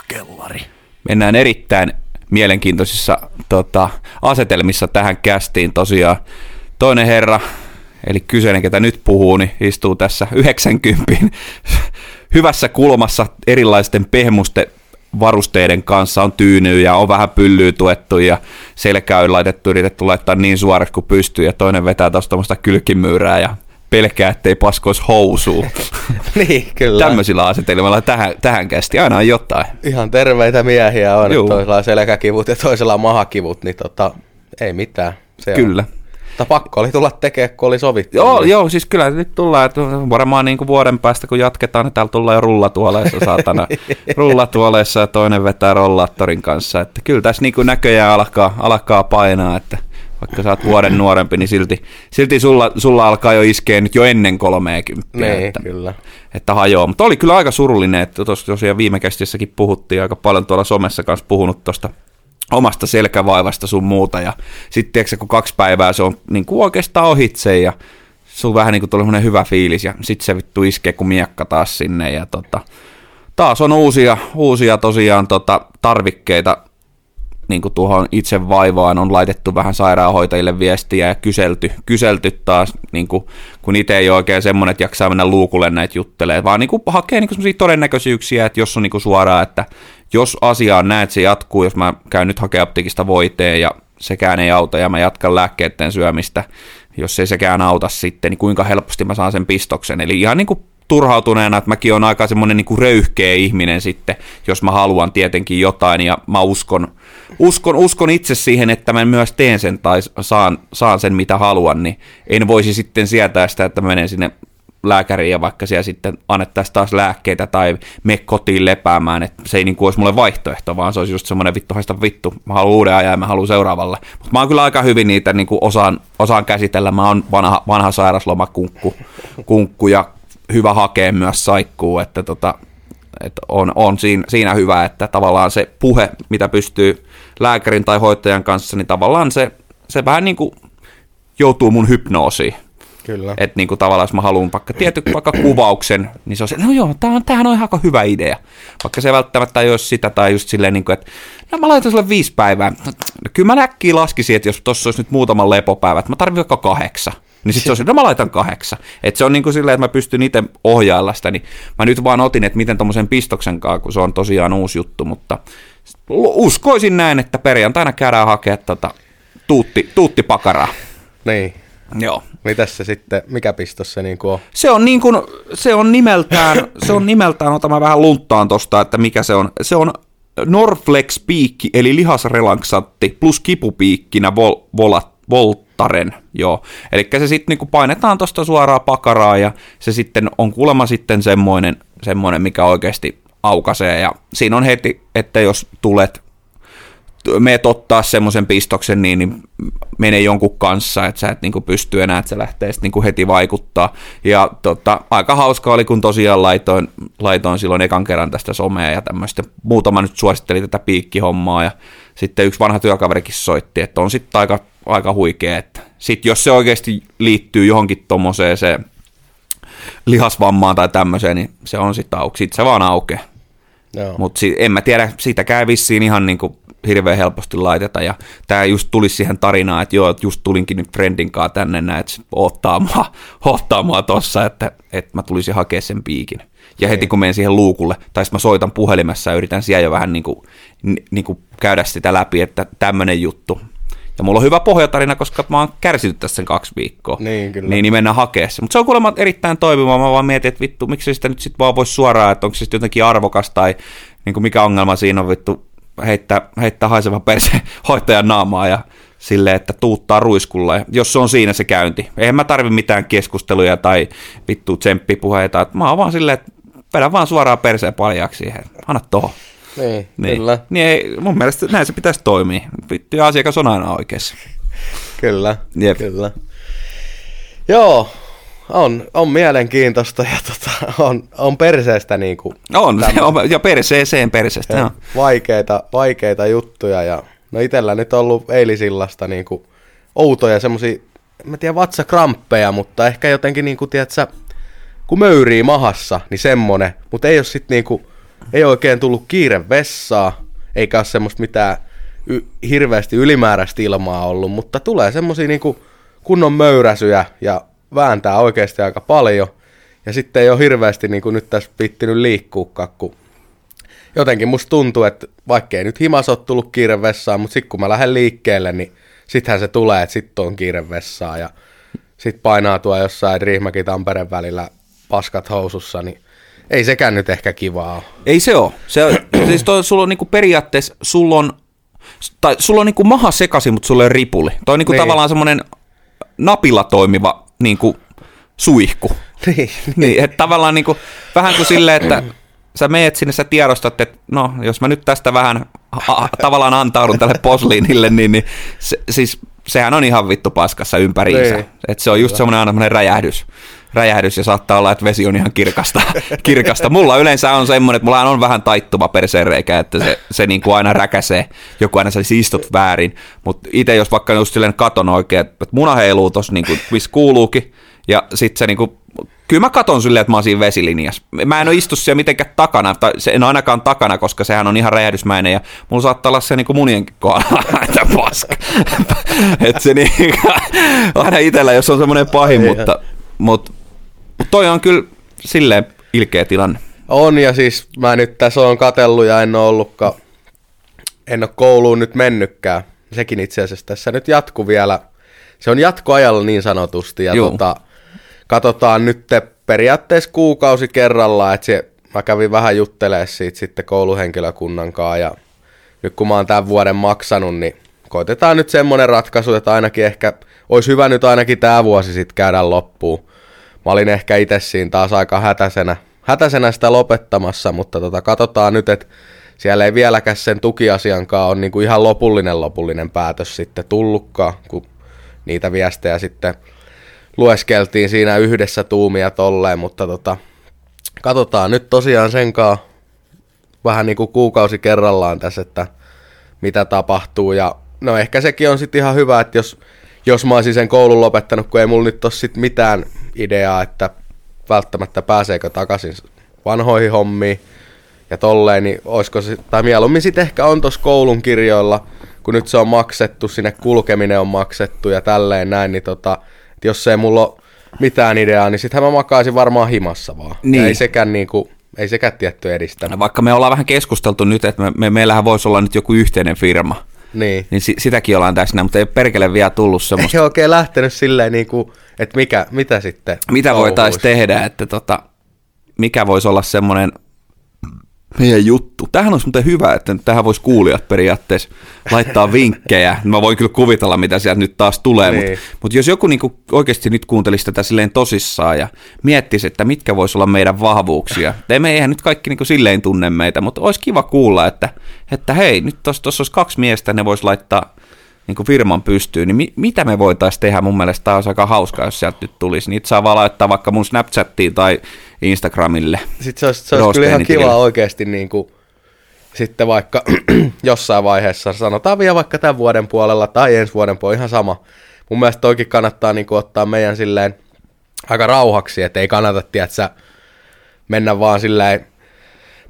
Salakellari. Mennään erittäin mielenkiintoisissa tota, asetelmissa tähän kästiin tosiaan. Toinen herra, eli kyseinen, ketä nyt puhuu, niin istuu tässä 90 hyvässä kulmassa erilaisten pehmusten varusteiden kanssa on tyyny ja on vähän pyllyä tuettu ja selkä on laitettu, yritetty laittaa niin suoraksi kuin pystyy ja toinen vetää tuosta kylkimyyrää ja pelkää, ettei paskois housuu. niin, kyllä. Tämmöisillä asetelmilla tähän, tähän kästi aina on jotain. Ihan terveitä miehiä on, Juu. toisella on selkäkivut ja toisella on mahakivut, niin tota, ei mitään. Se kyllä. On. Mutta pakko oli tulla tekemään, kun oli sovittu. Joo, niin. joo siis kyllä nyt tullaan, että varmaan niin kuin vuoden päästä kun jatketaan, niin täällä tullaan jo rullatuoleissa, saatana. rullatuoleissa ja toinen vetää rollaattorin kanssa. Että kyllä tässä niin kuin näköjään alkaa, alkaa painaa, että vaikka sä oot vuoden nuorempi, niin silti, silti sulla, sulla alkaa jo iskeä nyt jo ennen 30. Niin, että, kyllä. Että hajoaa. Mutta oli kyllä aika surullinen, että tosiaan viime kästissäkin puhuttiin aika paljon tuolla somessa kanssa puhunut tuosta omasta selkävaivasta sun muuta. Ja sitten kun kaksi päivää se on niin kuin oikeastaan ohitse ja sun vähän niin kuin hyvä fiilis ja sitten se vittu iskee kun miekka taas sinne ja tota, taas on uusia, uusia tosiaan tota, tarvikkeita niin kuin tuohon itse vaivaan. On laitettu vähän sairaanhoitajille viestiä ja kyselty, kyselty taas, niin kuin, kun itse ei ole oikein semmoinen, että jaksaa mennä luukulle näitä juttelee, vaan niin kuin hakee niin kuin todennäköisyyksiä, että jos on niin kuin suoraan, että jos asiaan näet, että se jatkuu, jos mä käyn nyt hakemaan apteekista voiteen ja sekään ei auta ja mä jatkan lääkkeiden syömistä, jos ei sekään auta sitten, niin kuinka helposti mä saan sen pistoksen. Eli ihan niin kuin turhautuneena, että mäkin on aika semmoinen niin röyhkeä ihminen sitten, jos mä haluan tietenkin jotain. Ja mä uskon, uskon, uskon itse siihen, että mä myös teen sen tai saan, saan sen mitä haluan, niin en voisi sitten sietää sitä, että menen sinne lääkäriin ja vaikka siellä sitten annettaisiin taas lääkkeitä tai me kotiin lepäämään, että se ei niin kuin olisi mulle vaihtoehto, vaan se olisi just semmoinen vittu haista vittu, mä haluan uuden ajan ja mä haluan seuraavalle. Mutta mä oon kyllä aika hyvin niitä niin kuin osaan, osaan käsitellä, mä oon vanha, vanha sairaslomakunkku kunkku ja hyvä hakea myös saikkuu, että tota, että on, on siinä, siinä hyvä, että tavallaan se puhe, mitä pystyy lääkärin tai hoitajan kanssa, niin tavallaan se, se vähän niin kuin joutuu mun hypnoosiin. Kyllä. Että niin kuin tavallaan, jos mä haluan vaikka tietyn vaikka kuvauksen, niin se on se, no joo, tämä on, tämähän on ihan hyvä idea. Vaikka se välttämättä ei ole sitä, tai just silleen, niin kuin, että no mä laitan sulle viisi päivää. No, kyllä mä äkkiä laskisin, että jos tuossa olisi nyt muutaman lepopäivä, että mä tarvitsen vaikka kahdeksan. Niin sitten se on, no mä laitan kahdeksan. Että se on niin kuin silleen, että mä pystyn itse ohjailla sitä, niin mä nyt vaan otin, että miten tuommoisen pistoksen kanssa, kun se on tosiaan uusi juttu, mutta uskoisin näin, että perjantaina käydään hakemaan tota tuutti, tuutti pakaraa. Niin. Joo. Mitäs se sitten, mikä pistos se niinku on? Se on, niin kuin, se on nimeltään, se on nimeltään, ota mä vähän lunttaan tosta, että mikä se on. Se on Norflex piikki, eli lihasrelaksatti, plus kipupiikkinä vol, volat, voltaren, joo. Eli se sitten niinku painetaan tuosta suoraan pakaraa ja se sitten on kuulemma sitten semmoinen, semmoinen mikä oikeasti aukaisee ja siinä on heti, että jos tulet meet ottaa semmoisen pistoksen, niin, niin mene jonkun kanssa, että sä et niin pysty enää, että se lähtee sitten niin heti vaikuttaa. Ja tota, aika hauska oli, kun tosiaan laitoin, laitoin silloin ekan kerran tästä somea ja tämmöistä. Muutama nyt suositteli tätä piikkihommaa ja sitten yksi vanha työkaverikin soitti, että on sitten aika, aika huikea, että sitten jos se oikeasti liittyy johonkin tommoseen se lihasvammaan tai tämmöiseen, niin se on sitten auki, sitten se vaan aukeaa. Mutta en mä tiedä, siitäkään vissiin ihan niin kuin hirveän helposti laiteta. Ja tämä just tuli siihen tarinaan, että joo, just tulinkin nyt friendin kanssa tänne näin, että ottaa mua, ottaa mua tossa, että, että mä tulisin hakea sen piikin. Ja heti kun menen siihen luukulle, tai mä soitan puhelimessa ja yritän siellä jo vähän niin kuin, niin kuin käydä sitä läpi, että tämmöinen juttu. Ja mulla on hyvä pohjatarina, koska mä oon kärsinyt tässä sen kaksi viikkoa. Niin, kyllä. Niin, niin mennään hakemaan se. Mutta se on kuulemma erittäin toimiva. Mä vaan mietin, että vittu, miksi sitä nyt sit vaan voisi suoraan, että onko se jotenkin arvokas tai niin kuin mikä ongelma siinä on vittu heittää, heittää haiseva perse hoitajan naamaa ja silleen, että tuuttaa ruiskulla, ja jos se on siinä se käynti. Eihän mä tarvi mitään keskusteluja tai vittu tsemppipuheita, että mä oon vaan silleen, että vedän vaan suoraan perseen paljaksi siihen, anna toho. Niin, niin, kyllä. Niin ei, mun mielestä näin se pitäisi toimia. Vittu, ja asiakas on aina oikeassa. Kyllä, Jep. kyllä. Joo, on, on mielenkiintoista ja tota, on, on perseestä niin kuin On, on, ja perseeseen perseestä. Ja, vaikeita, vaikeita juttuja ja no itellä nyt on ollut eilisillasta niin kuin outoja semmoisia, mä tiedän vatsakramppeja, mutta ehkä jotenkin niin kuin, tiedätkö, kun möyrii mahassa, niin semmonen, mutta ei ole sitten niin kuin ei oikein tullut kiire vessaa, eikä ole semmoista mitään y- hirveästi ylimääräistä ilmaa ollut, mutta tulee semmoisia niinku kunnon möyräsyjä ja vääntää oikeasti aika paljon. Ja sitten ei ole hirveästi niin kuin nyt tässä pittinyt liikkuukaan, kun jotenkin musta tuntuu, että vaikkei nyt himas ole tullut kiire vessaan, mutta sitten kun mä lähden liikkeelle, niin sittenhän se tulee, että sitten on kiire vessaan ja sitten painaa tuo jossain Riihimäki Tampereen välillä paskat housussa, niin ei sekään nyt ehkä kivaa ole. Ei se ole. Se, siis toi, sulla on niinku periaatteessa, sulla on, tai sulla on niinku maha sekaisin, mutta sulla on ripuli. Toi on niinku Niin. tavallaan semmoinen napilla toimiva niinku suihku. Niin, Niin, että tavallaan niinku, vähän kuin silleen, että sä meet sinne, sä tiedostat, että no, jos mä nyt tästä vähän a, a, tavallaan antaudun tälle posliinille, niin, niin se, siis sehän on ihan vittu paskassa ympäriinsä. Niin. Että se on just semmoinen aina semmoinen räjähdys. Räjähdys ja saattaa olla, että vesi on ihan kirkasta. kirkasta. Mulla yleensä on semmoinen, että mulla on vähän taittuva perseenreikä, että se, se niin kuin aina räkäsee. Joku aina sä istut väärin. Mutta itse jos vaikka just silleen katon oikein, että muna heiluu tossa niin kuin, missä kuuluukin, ja sit se niinku, kyllä mä katon silleen, että mä oon siinä vesilinjassa. Mä en ole istu siellä mitenkään takana, tai se en ainakaan takana, koska sehän on ihan räjähdysmäinen, ja mulla saattaa olla se niinku munienkin kohdalla, että paska. että se niinku, aina itellä, jos on semmoinen pahin, mutta, mutta, mutta toi on kyllä silleen ilkeä tilanne. On, ja siis mä nyt tässä on katellut ja en ole ollutkaan, en ole kouluun nyt mennytkään. Sekin itse asiassa tässä nyt jatku vielä. Se on jatkoajalla niin sanotusti, ja Juu. tota, katsotaan nyt periaatteessa kuukausi kerrallaan, että se, mä kävin vähän juttelemaan siitä sitten kouluhenkilökunnan kanssa, ja nyt kun mä oon tämän vuoden maksanut, niin koitetaan nyt semmoinen ratkaisu, että ainakin ehkä, olisi hyvä nyt ainakin tämä vuosi sitten käydä loppuun. Mä olin ehkä itse siinä taas aika hätäisenä, hätäisenä sitä lopettamassa, mutta tota, katsotaan nyt, että siellä ei vieläkään sen tukiasiankaan ole niin kuin ihan lopullinen lopullinen päätös sitten tullutkaan, kun niitä viestejä sitten lueskeltiin siinä yhdessä tuumia tolleen, mutta tota, katsotaan nyt tosiaan senkaan vähän niin kuin kuukausi kerrallaan tässä, että mitä tapahtuu. Ja no ehkä sekin on sitten ihan hyvä, että jos, jos mä olisin sen koulun lopettanut, kun ei mulla nyt ole sit mitään ideaa, että välttämättä pääseekö takaisin vanhoihin hommiin ja tolleen, niin olisiko se, tai mieluummin sitten ehkä on tuossa koulun kirjoilla, kun nyt se on maksettu, sinne kulkeminen on maksettu ja tälleen näin, niin tota, että jos ei mulla ole mitään ideaa, niin sittenhän mä makaisin varmaan himassa vaan. Niin. Ja ei sekään niinku, ei sekään tietty edistänyt. Vaikka me ollaan vähän keskusteltu nyt, että me, me, meillähän voisi olla nyt joku yhteinen firma, Niin. niin si, sitäkin ollaan tässä, mutta ei perkele vielä tullut semmoista. Ei oikein lähtenyt silleen, niinku, että mikä, mitä sitten mitä voitaisiin tehdä, että tota, mikä voisi olla semmoinen meidän juttu. Tähän olisi muuten hyvä, että tähän voisi kuulijat periaatteessa laittaa vinkkejä. Mä voin kyllä kuvitella, mitä sieltä nyt taas tulee, Niin. mutta mut jos joku niinku oikeasti nyt kuuntelisi tätä silleen tosissaan ja miettisi, että mitkä voisi olla meidän vahvuuksia. Me eihän nyt kaikki niinku silleen tunne meitä, mutta olisi kiva kuulla, että, että hei, nyt tuossa olisi kaksi miestä, ne voisi laittaa niin kuin firman pystyy, niin mi- mitä me voitaisiin tehdä? Mun mielestä tämä olisi aika hauskaa, jos sieltä nyt tulisi. Niitä saa vaan laittaa vaikka mun Snapchattiin tai Instagramille. Sitten se olisi, se olisi kyllä ihan kiva oikeasti niin kuin, sitten vaikka jossain vaiheessa, sanotaan vielä vaikka tämän vuoden puolella tai ensi vuoden puolella, ihan sama. Mun mielestä toikin kannattaa niin kuin, ottaa meidän silleen aika rauhaksi, että ei kannata, tiedätkö, mennä vaan silleen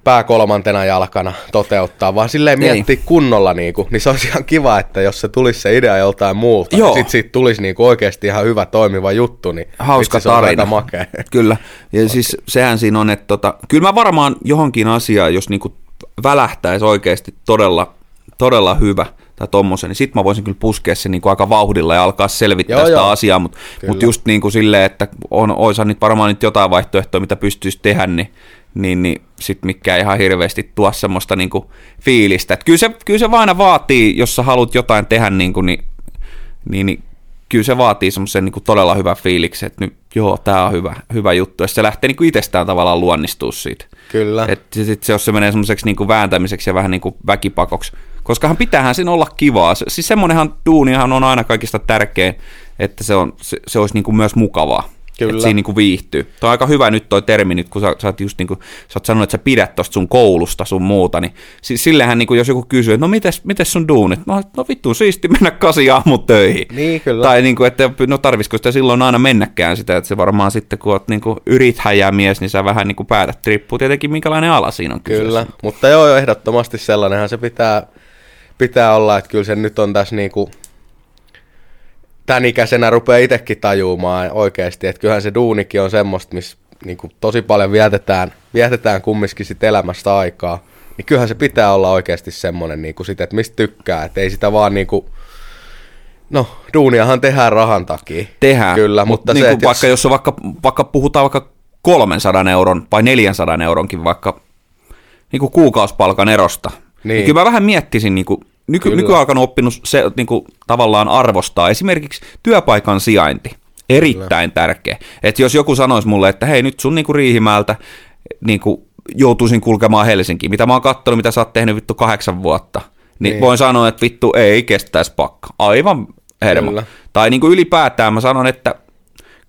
pää kolmantena jalkana toteuttaa, vaan silleen Niin. miettiä kunnolla, niin, kuin, niin se olisi ihan kiva, että jos se tulisi se idea joltain muulta, Joo. ja sitten siitä tulisi niin kuin oikeasti ihan hyvä toimiva juttu, niin Hauska se on tarina. aika makea. Kyllä, ja siis sehän siinä on, että tota, kyllä mä varmaan johonkin asiaan, jos niinku välähtäisi oikeasti todella, todella hyvä tai tommosen, niin sit mä voisin kyllä puskea sen niinku aika vauhdilla ja alkaa selvittää Joo, sitä joo. asiaa, mutta mut just niin kuin silleen, että on, oisa nyt varmaan nyt jotain vaihtoehtoja, mitä pystyisi tehdä, niin, niin, niin sit mikä ihan hirveästi tuo semmoista niinku fiilistä. Et kyllä, se, kyllä se vaan aina vaatii, jos sä haluat jotain tehdä, niinku, niin, niin, niin kyllä se vaatii semmoisen niin todella hyvän fiiliksen, että nyt joo, tämä on hyvä, hyvä juttu. Ja se lähtee niin kuin itsestään tavallaan luonnistua siitä. Kyllä. Että sit se, jos se menee semmoiseksi niin kuin vääntämiseksi ja vähän niin kuin väkipakoksi. Koskahan pitäähän siinä olla kivaa. Siis semmoinenhan duunihan on aina kaikista tärkein, että se, on, se, se olisi niin kuin myös mukavaa. Kyllä. Että siinä niin kuin viihtyy. Tuo on aika hyvä nyt toi termi nyt, kun sä, sä oot just niin kuin, sä oot sanonut, että sä pidät tosta sun koulusta sun muuta, niin sillehän niin kuin, jos joku kysyy, että no mites, mites sun duunit? No, no vittu siisti mennä kasi aamu töihin. Niin, kyllä. Tai niin kuin, että no tarvisiko sitä silloin aina mennäkään sitä, että se varmaan sitten kun oot niin yrittäjämies, niin sä vähän niin kuin päätät, riippuu tietenkin minkälainen ala siinä on kyseessä. Kyllä, mutta joo, ehdottomasti sellainenhan se pitää, pitää olla, että kyllä se nyt on tässä niin kuin tämän ikäisenä rupeaa itsekin tajumaan oikeasti, että kyllähän se duunikin on semmoista, missä niin kuin tosi paljon vietetään, vietetään kumminkin sit elämästä aikaa, niin kyllähän se pitää olla oikeasti semmoinen, niin kuin sit, että mistä tykkää, että ei sitä vaan niin kuin, no duuniahan tehdään rahan takia. Tehdään, Kyllä, mutta niin se, että vaikka jos on vaikka, vaikka puhutaan vaikka 300 euron vai 400 euronkin vaikka niin kuin kuukausipalkan erosta, niin. niin kyllä mä vähän miettisin niin kuin Nyky, nykyaikana oppinut se niin kuin, tavallaan arvostaa esimerkiksi työpaikan sijainti. Erittäin Kyllä. tärkeä. Että jos joku sanoisi mulle, että hei nyt sun niin kuin Riihimäältä niin kuin, joutuisin kulkemaan Helsinkiin, mitä mä oon katsonut, mitä sä oot tehnyt vittu kahdeksan vuotta, niin, niin. voin sanoa, että vittu ei kestäisi pakka. Aivan hermo. Kyllä. Tai niin kuin ylipäätään mä sanon, että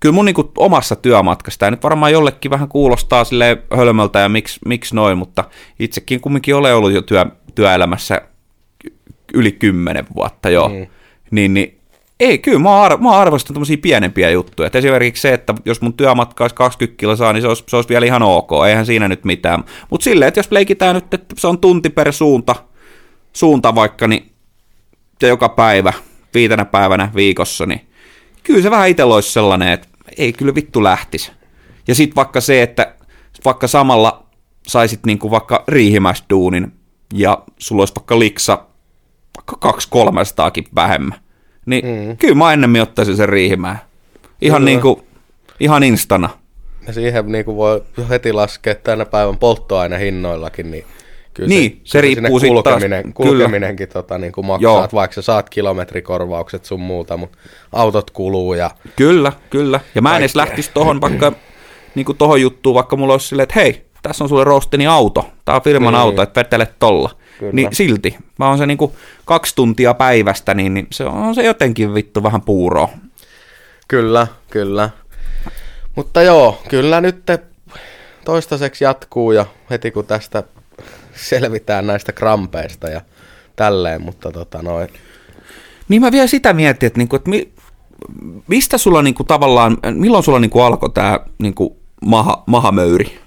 kyllä mun niin kuin omassa työmatkassa, tämä nyt varmaan jollekin vähän kuulostaa sille hölmöltä ja miksi, miksi noin, mutta itsekin kumminkin olen ollut jo työ, työelämässä yli kymmenen vuotta jo, mm. niin, niin ei, kyllä mä, ar- mä arvostan tämmöisiä pienempiä juttuja. Et esimerkiksi se, että jos mun työmatka olisi 20 kilsaa, niin se olisi, se olisi vielä ihan ok, eihän siinä nyt mitään. Mutta silleen, että jos leikitään nyt, että se on tunti per suunta, suunta vaikka, niin ja joka päivä, viitenä päivänä viikossa, niin kyllä se vähän itsellä olisi sellainen, että ei kyllä vittu lähtisi. Ja sitten vaikka se, että vaikka samalla saisit niinku vaikka riihimäsduunin ja sulla olisi vaikka liksa vaikka kaksi kolmestaakin vähemmän. Niin mm. kyllä mä ennemmin ottaisin sen riihimään. Ihan niin kuin, ihan instana. Ja siihen niin kuin voi heti laskea tänä päivän polttoainehinnoillakin, niin kyllä niin, se, se riippuu kulkeminen, taas, kulkeminenkin tota, niin kuin maksaa, Joo. vaikka sä saat kilometrikorvaukset sun muuta, mutta autot kuluu ja... Kyllä, kyllä. Ja mä en edes lähtisi tohon vaikka niin kuin tohon juttuun, vaikka mulla olisi silleen, että hei, tässä on sulle roosteni auto, tää on firman niin. auto, että vetele tolla. Kyllä. Niin silti, mä oon se niinku kaksi tuntia päivästä, niin, niin se on se jotenkin vittu vähän puuro. Kyllä, kyllä. Mutta joo, kyllä nyt toistaiseksi jatkuu ja heti kun tästä selvitään näistä krampeista ja tälleen, mutta tota noin. Niin mä vielä sitä mietin, että, niinku, että mi, mistä sulla niinku tavallaan, milloin sulla niinku alkoi tämä niinku maha, mahamöyri?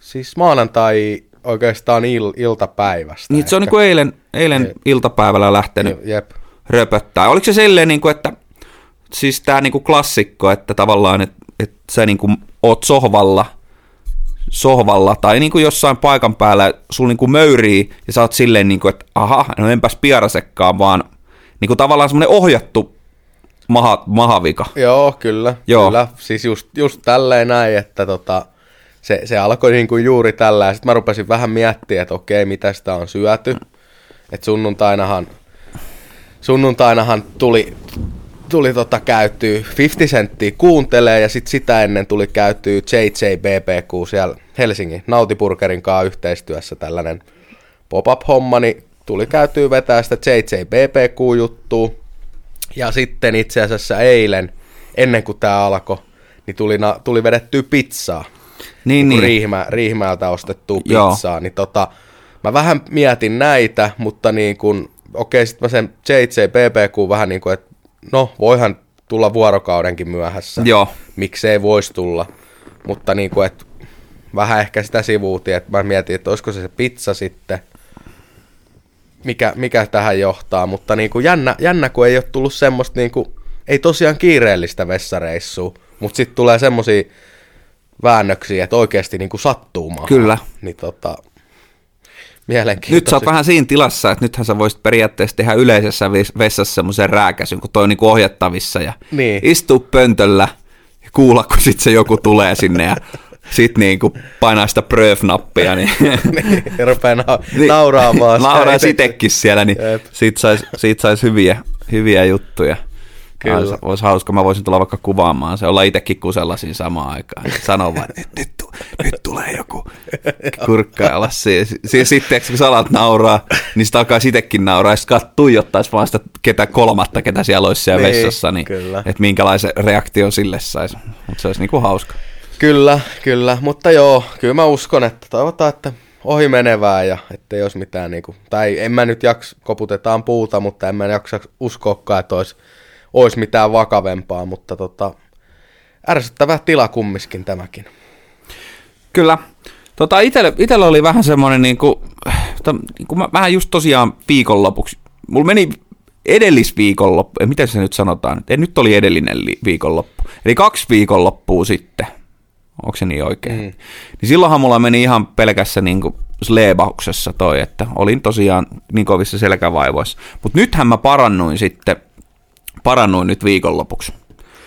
Siis maanantai oikeastaan il, iltapäivästä. Niin, se on niin kuin eilen, eilen Jep. iltapäivällä lähtenyt Jep. röpöttää. Oliko se silleen, niin kuin, että siis tämä niin kuin klassikko, että tavallaan, että, että sä niin kuin oot sohvalla, sohvalla tai niin kuin jossain paikan päällä, sulla niin kuin möyrii ja sä oot silleen, niin kuin, että aha, no enpäs piarasekkaan, vaan niin kuin tavallaan semmoinen ohjattu maha, mahavika. Joo, kyllä. Joo. kyllä. Siis just, just tälleen näin, että tota, se, se alkoi niin kuin juuri tällä, ja sitten mä rupesin vähän miettimään, että okei, mitä sitä on syöty. Että sunnuntainahan, sunnuntainahan tuli, tuli tota käytyy 50 senttiä kuuntelee, ja sitten sitä ennen tuli käytyy JJBBQ siellä Helsingin Nautipurkerin kanssa yhteistyössä tällainen pop-up-homma, niin tuli käytyy vetää sitä JJBBQ-juttua. Ja sitten itse asiassa eilen, ennen kuin tämä alkoi, niin tuli, tuli vedettyä pizzaa niin, niin. Riihimä, Riihimäeltä ostettua pizzaa, Joo. niin tota, mä vähän mietin näitä, mutta niin kun, okei, sitten mä sen JJBBQ vähän niin kuin, että no, voihan tulla vuorokaudenkin myöhässä. Joo. Miksei voisi tulla. Mutta niin kuin, että vähän ehkä sitä sivuutin, että mä mietin, että olisiko se se pizza sitten, mikä, mikä tähän johtaa, mutta niin kuin jännä, jännä, kun ei ole tullut semmoista, niin kuin, ei tosiaan kiireellistä vessareissua, mutta sitten tulee semmoisia väännöksiä, että oikeasti niin kuin sattuu maahan. Kyllä. Niin tota, mielenkiintoista. Nyt sä oot vähän siinä tilassa, että nythän sä voisit periaatteessa tehdä yleisessä vessassa semmoisen rääkäsyn, kun toi on niin kuin ohjattavissa ja niin. istuu pöntöllä ja kuulla, kun sit se joku tulee sinne ja sit niinku painaa sitä pröf-nappia. Niin, niin rupeaa na- niin, nauraamaan. Nauraa sitekin siellä, niin Jep. siitä saisi sais hyviä, hyviä juttuja. Kyllä. Olisi, olisi hauska, mä voisin tulla vaikka kuvaamaan se, olla itsekin kusella siinä samaan aikaan. Ja Sanoa vaan, että nyt, nyt, nyt tulee joku kurkkailla siihen. Siis sitten, kun sä alat nauraa, niin sitä alkaa itsekin nauraa, ja sitten tuijottaisi vaan sitä ketä kolmatta, ketä siellä olisi siellä Niin, vessassa, niin että minkälaisen reaktion sille saisi. Mutta se olisi niinku hauska. Kyllä, kyllä. Mutta joo, kyllä mä uskon, että toivotaan, että ohi menevää ja ettei olisi mitään niinku, tai en mä nyt jaks, koputetaan puuta, mutta en mä jaksa uskoakaan, että olisi, olisi mitään vakavempaa, mutta tota, ärsyttävä tila kummiskin tämäkin. Kyllä. Tota, itellä, itellä oli vähän semmoinen, niin kuin, ta, niin kuin mä, vähän just tosiaan viikonlopuksi. Mulla meni edellisviikonloppu, eh, miten se nyt sanotaan, ei, nyt oli edellinen li, viikonloppu, eli kaksi viikonloppua sitten, onko se niin oikein? Mm. Niin silloinhan mulla meni ihan pelkässä niin kuin sleebauksessa toi, että olin tosiaan niin kovissa selkävaivoissa. Mutta nythän mä parannuin sitten, parannuin nyt viikonlopuksi.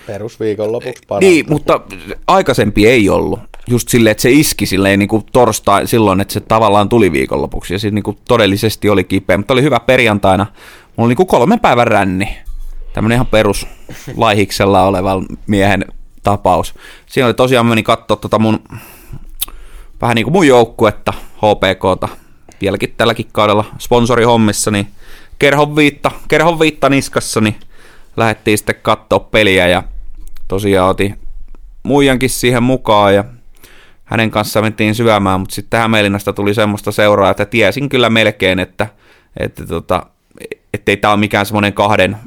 Perusviikonlopuksi parantaa. Niin, mutta aikaisempi ei ollut. Just silleen, että se iski silleen niin kuin torstai silloin, että se tavallaan tuli viikonlopuksi. Ja sitten niin kuin todellisesti oli kipeä, mutta oli hyvä perjantaina. Mulla oli niin kuin kolmen päivän ränni. Tämmöinen ihan perus laihiksella oleva miehen tapaus. Siinä oli tosiaan, meni katsoa tota mun, vähän niin kuin mun joukkuetta, HPKta, vieläkin tälläkin kaudella sponsorihommissa, niin kerhon viitta, kerhon viitta niskassa, niin lähdettiin sitten katsoa peliä ja tosiaan otin muijankin siihen mukaan ja hänen kanssaan mentiin syömään, mutta sitten Hämeenlinnasta tuli semmoista seuraa, että tiesin kyllä melkein, että, että tota, ettei tämä ole mikään semmoinen kahden,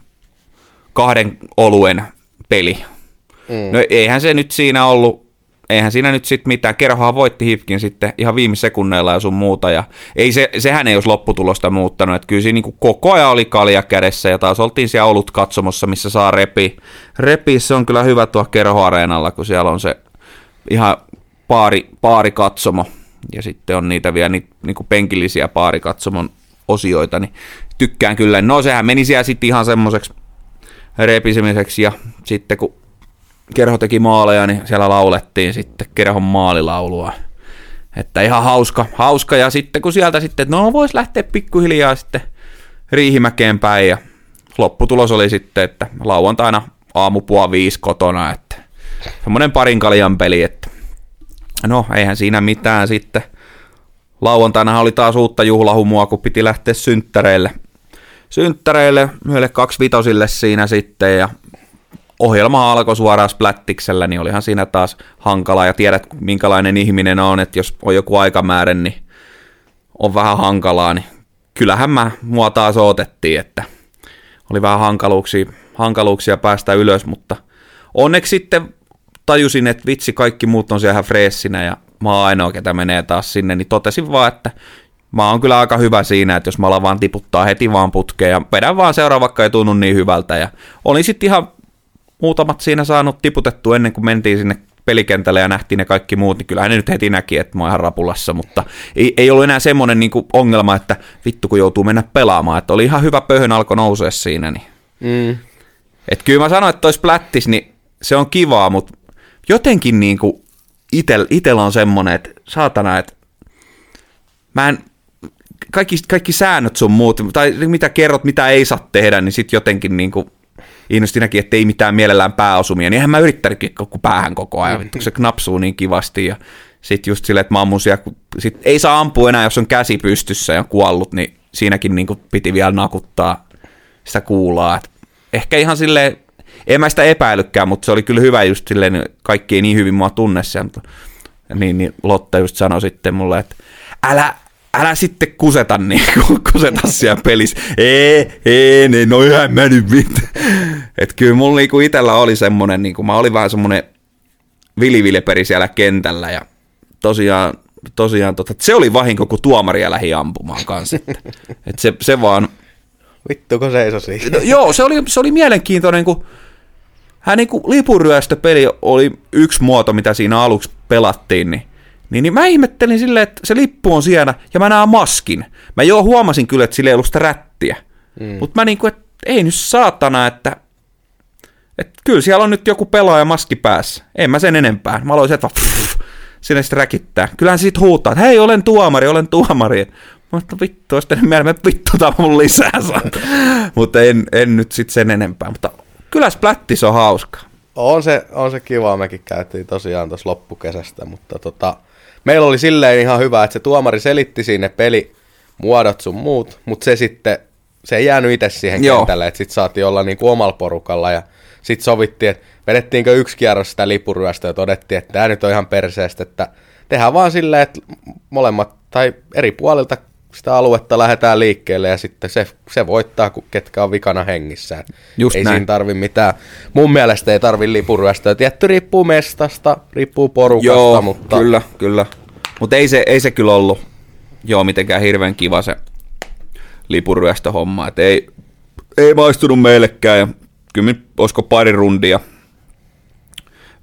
kahden oluen peli. Mm. No eihän se nyt siinä ollut, eihän siinä nyt sitten mitään. Kerhohan voitti Hifkin sitten ihan viime sekunneilla ja sun muuta. Ja ei se, sehän ei olisi lopputulosta muuttanut. Että kyllä siinä niin koko ajan oli kalja kädessä ja taas oltiin siellä ollut katsomossa, missä saa repi. Repi, se on kyllä hyvä tuo kerhoareenalla, kun siellä on se ihan paari, paari katsomo. Ja sitten on niitä vielä niitä niin kuin penkillisiä paarikatsomon osioita, niin tykkään kyllä. No sehän meni siellä sitten ihan semmoiseksi repisemiseksi ja sitten kun kerho teki maaleja, niin siellä laulettiin sitten kerhon maalilaulua. Että ihan hauska, hauska. Ja sitten kun sieltä sitten, no vois lähteä pikkuhiljaa sitten Riihimäkeen päin. Ja lopputulos oli sitten, että lauantaina aamupuoli viisi kotona, että semmoinen parin kaljan peli, että no eihän siinä mitään sitten. Lauantaina oli taas uutta juhlahumua, kun piti lähteä synttäreille. Synttäreille, kaksi vitosille siinä sitten ja ohjelma alkoi suoraan Splattiksellä, niin olihan siinä taas hankala. Ja tiedät minkälainen ihminen on, että jos on joku aikamäärä, niin on vähän hankalaa, niin kyllähän mä mua taas otettiin, että oli vähän hankaluuksia, hankaluuksia päästä ylös, mutta onneksi sitten tajusin, että vitsi, kaikki muut on siellä freessinä ja mä oon ainoa, ketä menee taas sinne, niin totesin vaan, että mä oon kyllä aika hyvä siinä, että jos mä alan vaan tiputtaa heti vaan putkeen ja vedän vaan seuraava, vaikka ei tunnu niin hyvältä. Ja olin sitten ihan muutamat siinä saanut tiputettu ennen kuin mentiin sinne pelikentälle ja nähtiin ne kaikki muut, niin kyllähän ne nyt heti näki, että mä oon ihan rapulassa, mutta ei, ei ollut enää semmoinen niin ongelma, että vittu kun joutuu mennä pelaamaan, että oli ihan hyvä pöhön alkoi nousea siinä. Niin. Mm. Et kyllä mä sanoin, että toi plättis, niin se on kivaa, mutta jotenkin niin kuin itel, itellä on semmoinen, että saatana, että mä en, kaikki, kaikki säännöt sun muut, tai mitä kerrot, mitä ei saa tehdä, niin sitten jotenkin niin kuin innosti näki, että ei mitään mielellään pääosumia, niin eihän mä yrittänytkin koko päähän koko ajan, vittu se knapsuu niin kivasti ja sitten just silleen, että mä ammun siellä, kun sit ei saa ampua enää, jos on käsi pystyssä ja kuollut, niin siinäkin niin kuin piti vielä nakuttaa sitä kuulaa. Et ehkä ihan silleen, en mä sitä epäilykään, mutta se oli kyllä hyvä just silleen, kaikki ei niin hyvin mua tunne siellä, mutta niin, niin Lotta just sanoi sitten mulle, että älä, älä sitten kuseta niin kuseta siellä pelissä. Ei, ei, ne, no ihan mä nyt vittu. Et kyllä mulla niinku itellä oli semmonen, niinku, mä olin vähän semmonen vilivileperi siellä kentällä ja tosiaan, tosiaan tota, se oli vahinko, kun tuomaria lähi ampumaan kanssa. Et se, se vaan, Vittuko seiso siinä? no, joo, se oli, se oli mielenkiintoinen, kun hän niin lipuryöstöpeli oli yksi muoto, mitä siinä aluksi pelattiin, niin niin, niin mä ihmettelin silleen, että se lippu on siellä ja mä näen maskin. Mä jo huomasin kyllä, että sillä ei ollut sitä rättiä. Mm. Mutta mä niinku, että ei nyt saatana, että, että kyllä siellä on nyt joku pelaaja maski päässä. En mä sen enempää. Mä aloin sieltä sinne sitten räkittää. Kyllähän siitä huutaa, että hei, olen tuomari, olen tuomari. Mä että vittu, tehnyt mieleen, että vittu, mun lisää Mutta en, en nyt sitten sen enempää. Mutta kyllä Splattis on hauska. On se, on se kiva, mekin käytiin tosiaan tuossa loppukesästä, mutta tota, meillä oli silleen ihan hyvä, että se tuomari selitti sinne pelimuodot sun muut, mutta se sitten, se ei jäänyt itse siihen Joo. kentälle, että sitten saatiin olla niinku omalla porukalla ja sitten sovittiin, että vedettiinkö yksi kierros sitä lipuryöstä ja todettiin, että tämä nyt on ihan perseestä, että tehdään vaan silleen, että molemmat tai eri puolilta sitä aluetta lähdetään liikkeelle ja sitten se, se voittaa, kun ketkä on vikana hengissään. Just ei näin. siinä tarvi mitään. Mun mielestä ei tarvi lipuryöstöä. Tietty riippuu mestasta, riippuu porukasta, Joo, mutta kyllä, kyllä. Mutta ei se, ei se kyllä ollut joo mitenkään hirveän kiva se lipuryöstöhomma. Et ei, ei maistunut meillekään ja kyllä olisiko pari rundia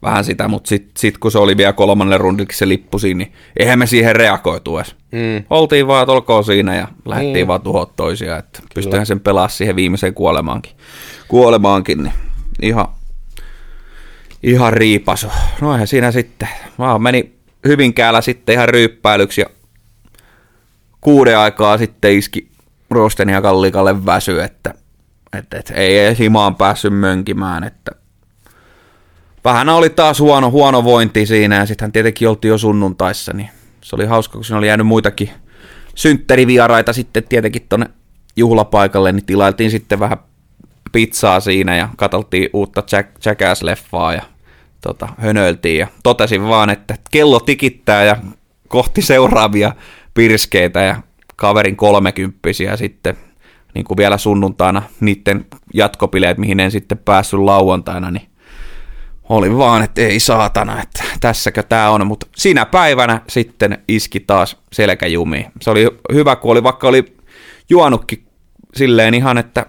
vähän sitä, mutta sitten sit kun se oli vielä kolmannen rundiksi se lippu siinä, niin eihän me siihen reagoitu edes. Mm. Oltiin vaan, että olkoon siinä ja lähdettiin Niin. vaan tuhoa toisia, että pystyihän sen pelaa siihen viimeiseen kuolemaankin. Kuolemaankin, niin ihan, ihan riipasu. No eihän siinä sitten, vaan meni Hyvinkäällä sitten ihan ryyppäilyksi ja kuuden aikaa sitten iski Rosten ja Kallikalle väsy, että, että, että ei edes himaan päässyt mönkimään, että vähän oli taas huono, huono vointi siinä ja sittenhän tietenkin oltiin jo sunnuntaissa, niin se oli hauska, kun siinä oli jäänyt muitakin synttärivieraita sitten tietenkin tonne juhlapaikalle, niin tilailtiin sitten vähän pizzaa siinä ja katsottiin uutta Jack, Jackass-leffaa ja tota, hönöiltiin ja totesin vaan, että kello tikittää ja kohti seuraavia pirskeitä ja kaverin kolmekymppisiä sitten niin kuin vielä sunnuntaina niiden jatkopileet, mihin en sitten päässyt lauantaina, niin oli vaan, että ei saatana, että tässäkö tämä on, mutta siinä päivänä sitten iski taas selkäjumiin. Se oli hyvä, kun oli, vaikka oli juonutkin silleen ihan, että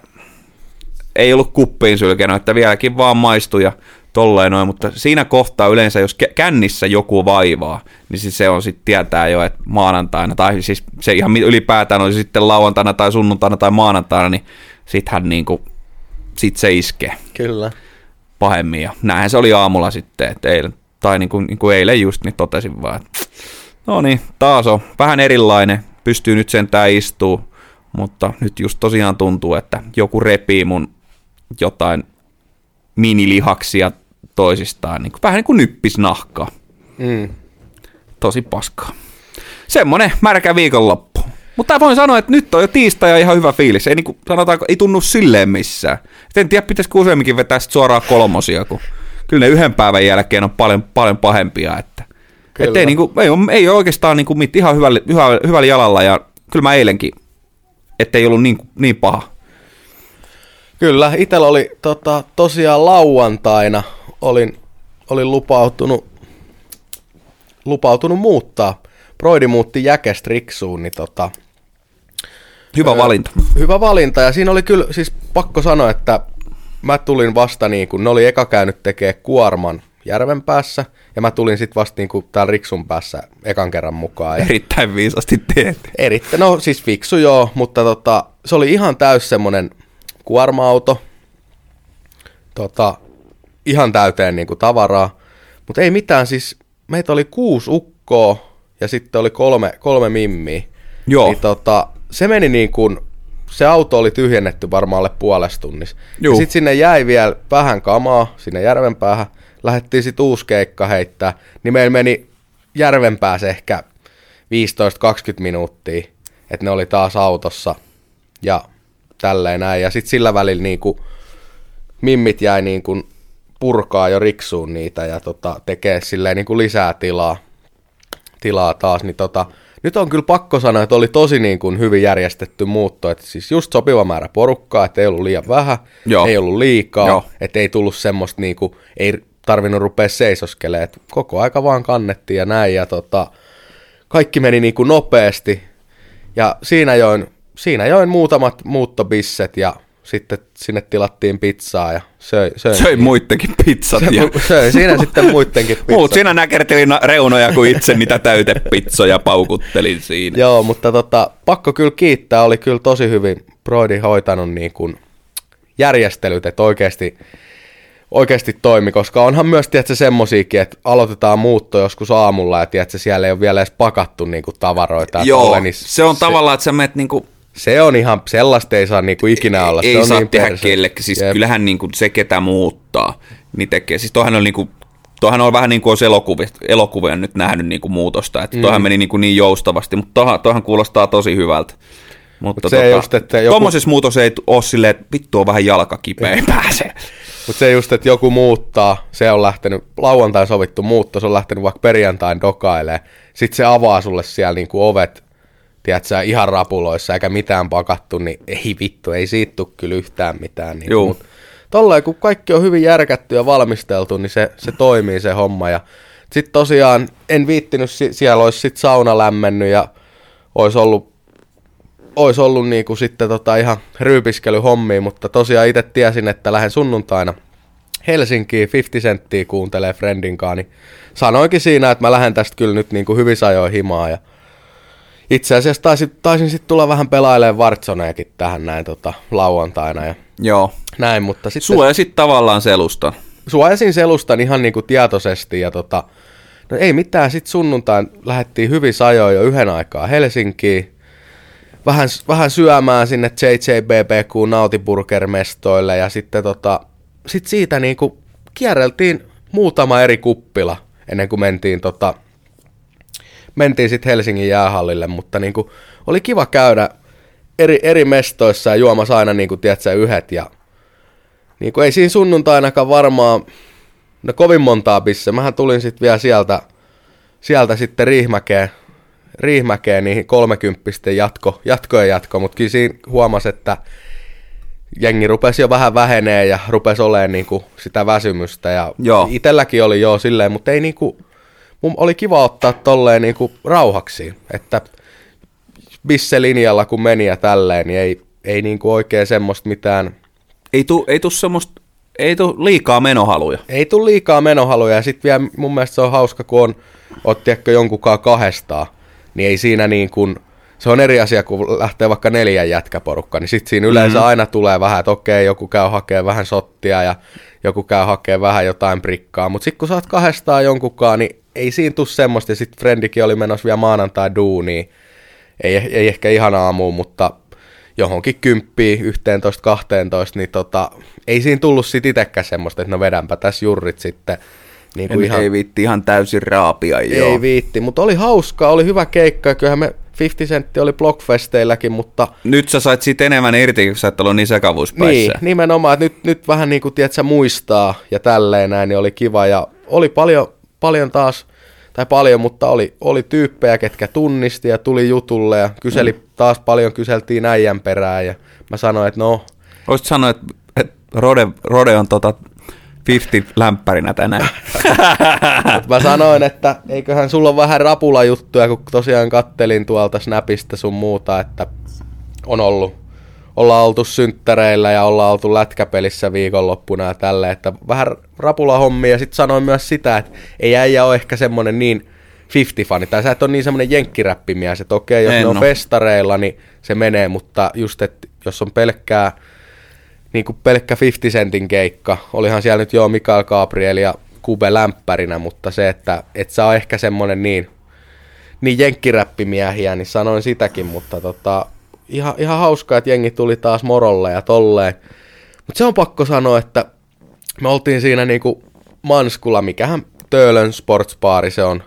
ei ollut kuppiin sylkenyt, että vieläkin vaan maistui ja tolleen noin, mutta siinä kohtaa yleensä, jos kä- kännissä joku vaivaa, niin siis se on sitten tietää jo, että maanantaina, tai siis se ihan ylipäätään oli sitten lauantaina tai sunnuntaina tai maanantaina, niin sittenhän niinku, sit se iskee kyllä. Pahemmin. Ja näinhän se oli aamulla sitten, että eilen, tai niin kuin, niin kuin eilen just, niin totesin vaan, että no niin, taas on vähän erilainen, pystyy nyt sentään istuu, mutta nyt just tosiaan tuntuu, että joku repii mun jotain minilihaksia toisistaan, niin kuin, vähän niin kuin nyppis nahkaa. Mm. Tosi paskaa. Semmonen märkä viikonloppu. Mutta voin sanoa, että nyt on jo tiistai ja ihan hyvä fiilis. Ei, niin kuin, sanotaanko, ei tunnu silleen missään. Et en tiedä, pitäisikö useamminkin vetää sit suoraan kolmosia, kun kyllä ne yhden päivän jälkeen on paljon, paljon pahempia. Että, Kyllä. et ei, niin kuin, ei, ole, ei ole oikeastaan niin kuin, mit, ihan hyvällä, hyvällä, hyvällä jalalla ja kyllä mä eilenkin, ettei ollut niin, niin paha. Kyllä, itellä oli tota, tosiaan lauantaina, olin, olin lupautunut, lupautunut muuttaa. Broidi muutti Jäkestä Riksuun, niin tota, Hyvä Öö, valinta. Hyvä valinta ja siinä oli kyllä, siis pakko sanoa, että mä tulin vasta niin kuin, ne oli eka käynyt tekee kuorman järven päässä ja mä tulin sitten vasta niin kuin täällä Riksun päässä ekan kerran mukaan. Ja Erittäin viisasti teet. erittäin, no siis fiksu joo, mutta tota, se oli ihan täys semmonen kuorma-auto, tota, ihan täyteen niin kuin tavaraa, mutta ei mitään, siis meitä oli kuusi ukkoa ja sitten oli kolme, kolme mimmiä. Joo. Niin tota, se meni niin kuin, se auto oli tyhjennetty varmaan alle puolessa tunnissa. Sitten sinne jäi vielä vähän kamaa sinne järven päähän. Lähdettiin sitten uusi keikka heittää. Niin meillä meni järven päässä ehkä 15-20 minuuttia, että ne oli taas autossa ja tälleen näin. Ja sitten sillä välillä niin kuin, mimmit jäi niin kuin purkaa jo riksuun niitä ja tota, tekee silleen niin kuin lisää tilaa, tilaa taas, niin tota, nyt on kyllä pakko sanoa, että oli tosi niin kuin hyvin järjestetty muutto, että siis just sopiva määrä porukkaa, että ei ollut liian vähän, Joo. ei ollut liikaa, Joo. että ei tullut semmoista niin kuin, ei tarvinnut rupea seisoskelemaan, että koko aika vaan kannettiin ja näin, ja tota, kaikki meni niin kuin nopeasti, ja siinä join, siinä join muutamat muuttobisset, ja sitten sinne tilattiin pizzaa, ja söi, söin, Söi muittenkin pizzat. Ja... söin siinä sitten muittenkin pizzat. Muut siinä näkertelin reunoja, kun itse niitä täytepizzoja paukuttelin siinä. Joo, mutta tota, pakko kyllä kiittää, oli kyllä tosi hyvin Broidi hoitanut niin kuin järjestelyt, että oikeasti, oikeasti toimi, koska onhan myös tiedätkö, semmosiakin, että aloitetaan muutto joskus aamulla ja tiedätkö, siellä ei ole vielä edes pakattu niin kuin tavaroita. Joo, tolle, niin se on tavallaan, että sä menet niinku Se on ihan, sellaista ei saa niinku ikinä olla. Ei se on saa niin tehdä perse. kellekin. Siis Jep. kyllähän niinku se, ketä muuttaa, niin tekee. Siis toihan on niinku Tuohan on vähän niin kuin olisi elokuvia, elokuvia nyt nähnyt niin kuin muutosta, että toihan meni niin, kuin niin joustavasti, mutta toihan, toihan kuulostaa tosi hyvältä. Mutta se just, että joku- Tuommoisessa muutos ei ole silleen, että vittu on vähän jalka kipeä, ei pääse. Mutta se just, että joku muuttaa, se on lähtenyt, lauantai sovittu muutto, se on lähtenyt vaikka perjantain dokailemaan. Sitten se avaa sulle siellä niinku ovet, tiedätkö, ihan rapuloissa, eikä mitään pakattu, niin ei vittu, ei siitä tule kyllä yhtään mitään. Niin Juu. Mut tolleen, kun kaikki on hyvin järkätty ja valmisteltu, niin se, se toimii se homma. Ja sitten tosiaan en viittinyt, si- siellä olisi sitten sauna lämmennyt ja olisi ollut olisi ollut niinku sitten tota ihan ryypiskelyhommia, mutta tosiaan itse tiesin, että lähden sunnuntaina Helsinkiin 50 senttiä kuuntelee Friendinkaan, niin sanoinkin siinä, että mä lähden tästä kyllä nyt niinku hyvissä ajoin himaa ja itse asiassa taisin, taisin sitten tulla vähän pelailemaan Vartsoneekin tähän näin tota, lauantaina ja Joo. näin, mutta sitten Suojasit tavallaan selusta. suojasin selustan ihan niinku tietoisesti ja tota, no ei mitään, sitten sunnuntain lähdettiin hyvissä ajoin jo yhden aikaa Helsinkiin, vähän, vähän syömään sinne JJBBQ nautiburgermestoille ja sitten tota, sit siitä niinku kierreltiin muutama eri kuppila ennen kuin mentiin tota, mentiin sitten Helsingin jäähallille, mutta niinku, oli kiva käydä eri, eri mestoissa ja juomassa aina niinku, tiedätkö, yhdet ja niinku, ei siinä sunnuntainakaan varmaan, no kovin montaa bisse. Mähän tulin sitten vielä sieltä, sieltä sitten Riihmäkeen, Riihmäkeen niihin kolmekymppisten jatko, jatkojen jatko, mutta kyllä siinä huomasi, että jengi rupesi jo vähän vähenee ja rupesi olemaan niinku sitä väsymystä. Ja Joo. itelläkin oli jo silleen, mutta ei niinku, mun oli kiva ottaa tolleen niinku rauhaksi, että bisse-linjalla kun meni ja tälleen, niin ei, ei niinku oikein semmoista mitään, Ei tu, ei tu semmoista, ei tu liikaa menohaluja. ei tule liikaa menohaluja ja sitten vielä mun mielestä se on hauska, kun on, tiedätkö, jonkunkaan kahdestaan, niin ei siinä niin kuin, se on eri asia, kun lähtee vaikka neljän jätkäporukka, niin sitten siinä yleensä mm. aina tulee vähän, että okei, joku käy hakemaan vähän sottia ja joku käy hakemaan vähän jotain prikkaa, mutta sitten kun sä oot kahdestaan jonkunkaan, niin ei siinä tule semmoista, ja sitten Frendikin oli menossa vielä maanantai duuniin, ei, ei ehkä ihan aamuun, mutta johonkin kymppiin, 11, 12, niin tota, ei siinä tullut sit itekään semmoista, että no vedänpä tässä jurrit sitten. Niin kuin En, ihan, Ei viitti ihan täysin raapia, joo. ei viitti, mutta oli hauskaa, oli hyvä keikka, ja kyllähän me 50 sentti oli Blockfesteilläkin, mutta Nyt sä sait siitä enemmän irti, kun sä et ollut niin niin, sekavuuspäissä. nimenomaan, että nyt, nyt vähän niin kuin, tiedätkö, muistaa ja tälleen näin, niin oli kiva, ja oli paljon, paljon taas, tai paljon, mutta oli, oli tyyppejä, ketkä tunnisti ja tuli jutulle, ja kyseli, mm. taas paljon kyseltiin äijän perään, ja mä sanoin, että no, Voisit sanoa, että, että Rode, Rode on tota 50 lämpärinä tänään. Mä sanoin, että eiköhän sulla ole vähän rapula juttuja, kun tosiaan kattelin tuolta Snapista sun muuta, että on ollut, ollaan oltu synttäreillä ja ollaan oltu lätkäpelissä viikonloppuna ja tälle, että vähän rapula hommia ja sitten sanoin myös sitä, että ei äijä ole ehkä semmonen niin 50-fani, tai sä et ole niin semmonen jenkkiräppimies, että okei, jos En ne on oo. festareilla, niin se menee, mutta just, että jos on pelkkää niin kuin pelkkä 50 sentin keikka. Olihan siellä nyt jo Mikael Gabriel ja Kube lämpärinä, mutta se, että et sä on ehkä semmonen niin, niin jenkkiräppimiehiä, niin sanoin sitäkin, mutta tota, ihan, ihan hauskaa, että jengi tuli taas morolle ja tolleen. Mutta se on pakko sanoa, että me oltiin siinä niinku Manskulla, mikähän Töölön sportsbaari se on,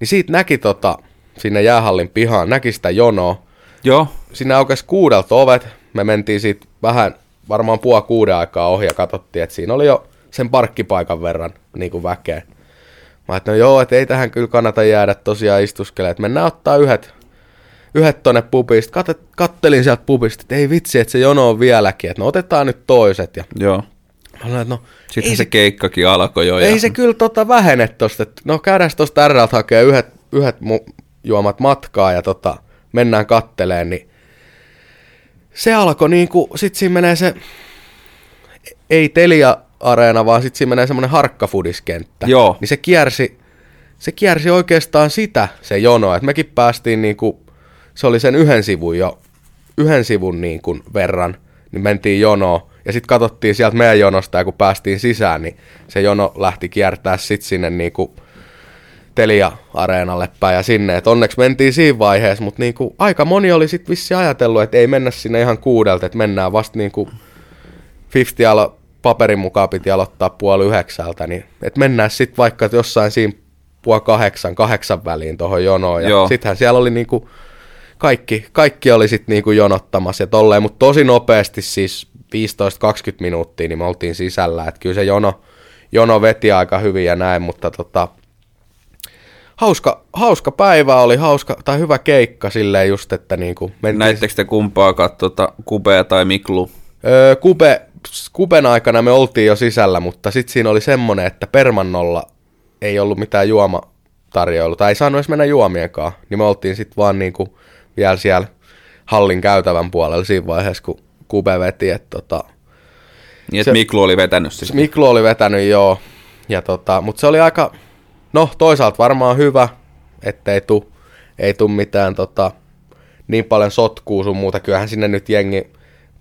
niin siitä näki tota, sinne jäähallin pihaan, näki sitä jonoa, joo, sinne aukesi kuudelta ovet. Me mentiin siitä vähän, varmaan puoli kuuden aikaa ohi ja katsottiin, että siinä oli jo sen parkkipaikan verran niin kuin väkeä. Mä että no joo, että ei tähän kyllä kannata jäädä tosiaan istuskelemaan, että mennään ottaa yhdet, yhdet tonne pubista. Kat, kattelin sieltä pubista, että ei vitsi, että se jono on vieläkin, että no otetaan nyt toiset. Ja joo. mä sanoin, no Sitten ei se, se, keikkakin alkoi jo. ei ja... se kyllä tota vähene tosta, että no käydään tosta RLtä hakea yhdet, yhdet mu- juomat matkaa ja tota, mennään katteleen, niin se alkoi niinku, sit siinä menee se, ei Telia-areena, vaan sit siinä menee semmonen harkkafudiskenttä. Joo. Niin se kiersi, se kiersi oikeastaan sitä, se jono, että mekin päästiin niinku, se oli sen yhden sivun jo, yhden sivun niinku verran, niin mentiin jonoon. Ja sitten katsottiin sieltä meidän jonosta, ja kun päästiin sisään, niin se jono lähti kiertää sit sinne niinku, Telia-areenalle päin ja sinne. Et onneksi mentiin siinä vaiheessa, mutta niinku, aika moni oli sitten vissi ajatellut, että ei mennä sinne ihan kuudelta, että mennään vasta niinku 50 alo- paperin mukaan piti aloittaa puoli yhdeksältä, niin että mennään sitten vaikka jossain siinä puoli kahdeksan, kahdeksan väliin tuohon jonoon. Ja Joo. sittenhän siellä oli niinku, kaikki, kaikki oli sitten niinku jonottamassa ja tolleen, mutta tosi nopeasti siis 15-20 minuuttia, niin me oltiin sisällä. Että kyllä se jono, jono veti aika hyvin ja näin, mutta tota, hauska, hauska päivä oli, hauska, tai hyvä keikka silleen just, että niinku mentiin Näittekö te kumpaakaan tuota, Kubea tai Miklu? Öö, Kube, Kuben aikana me oltiin jo sisällä, mutta sitten siinä oli semmonen, että Permannolla ei ollut mitään juomatarjoilua, tai ei saanut edes mennä juomienkaan, niin me oltiin sitten vaan niinku vielä siellä hallin käytävän puolella siinä vaiheessa, kun Kube veti, että tota, Niin, että Se- Miklu oli vetänyt siis. Miklu oli vetänyt joo, ja tota, mutta se oli aika, no toisaalta varmaan hyvä, ettei tu, ei tu mitään tota, niin paljon sotkuu sun muuta. Kyllähän sinne nyt jengi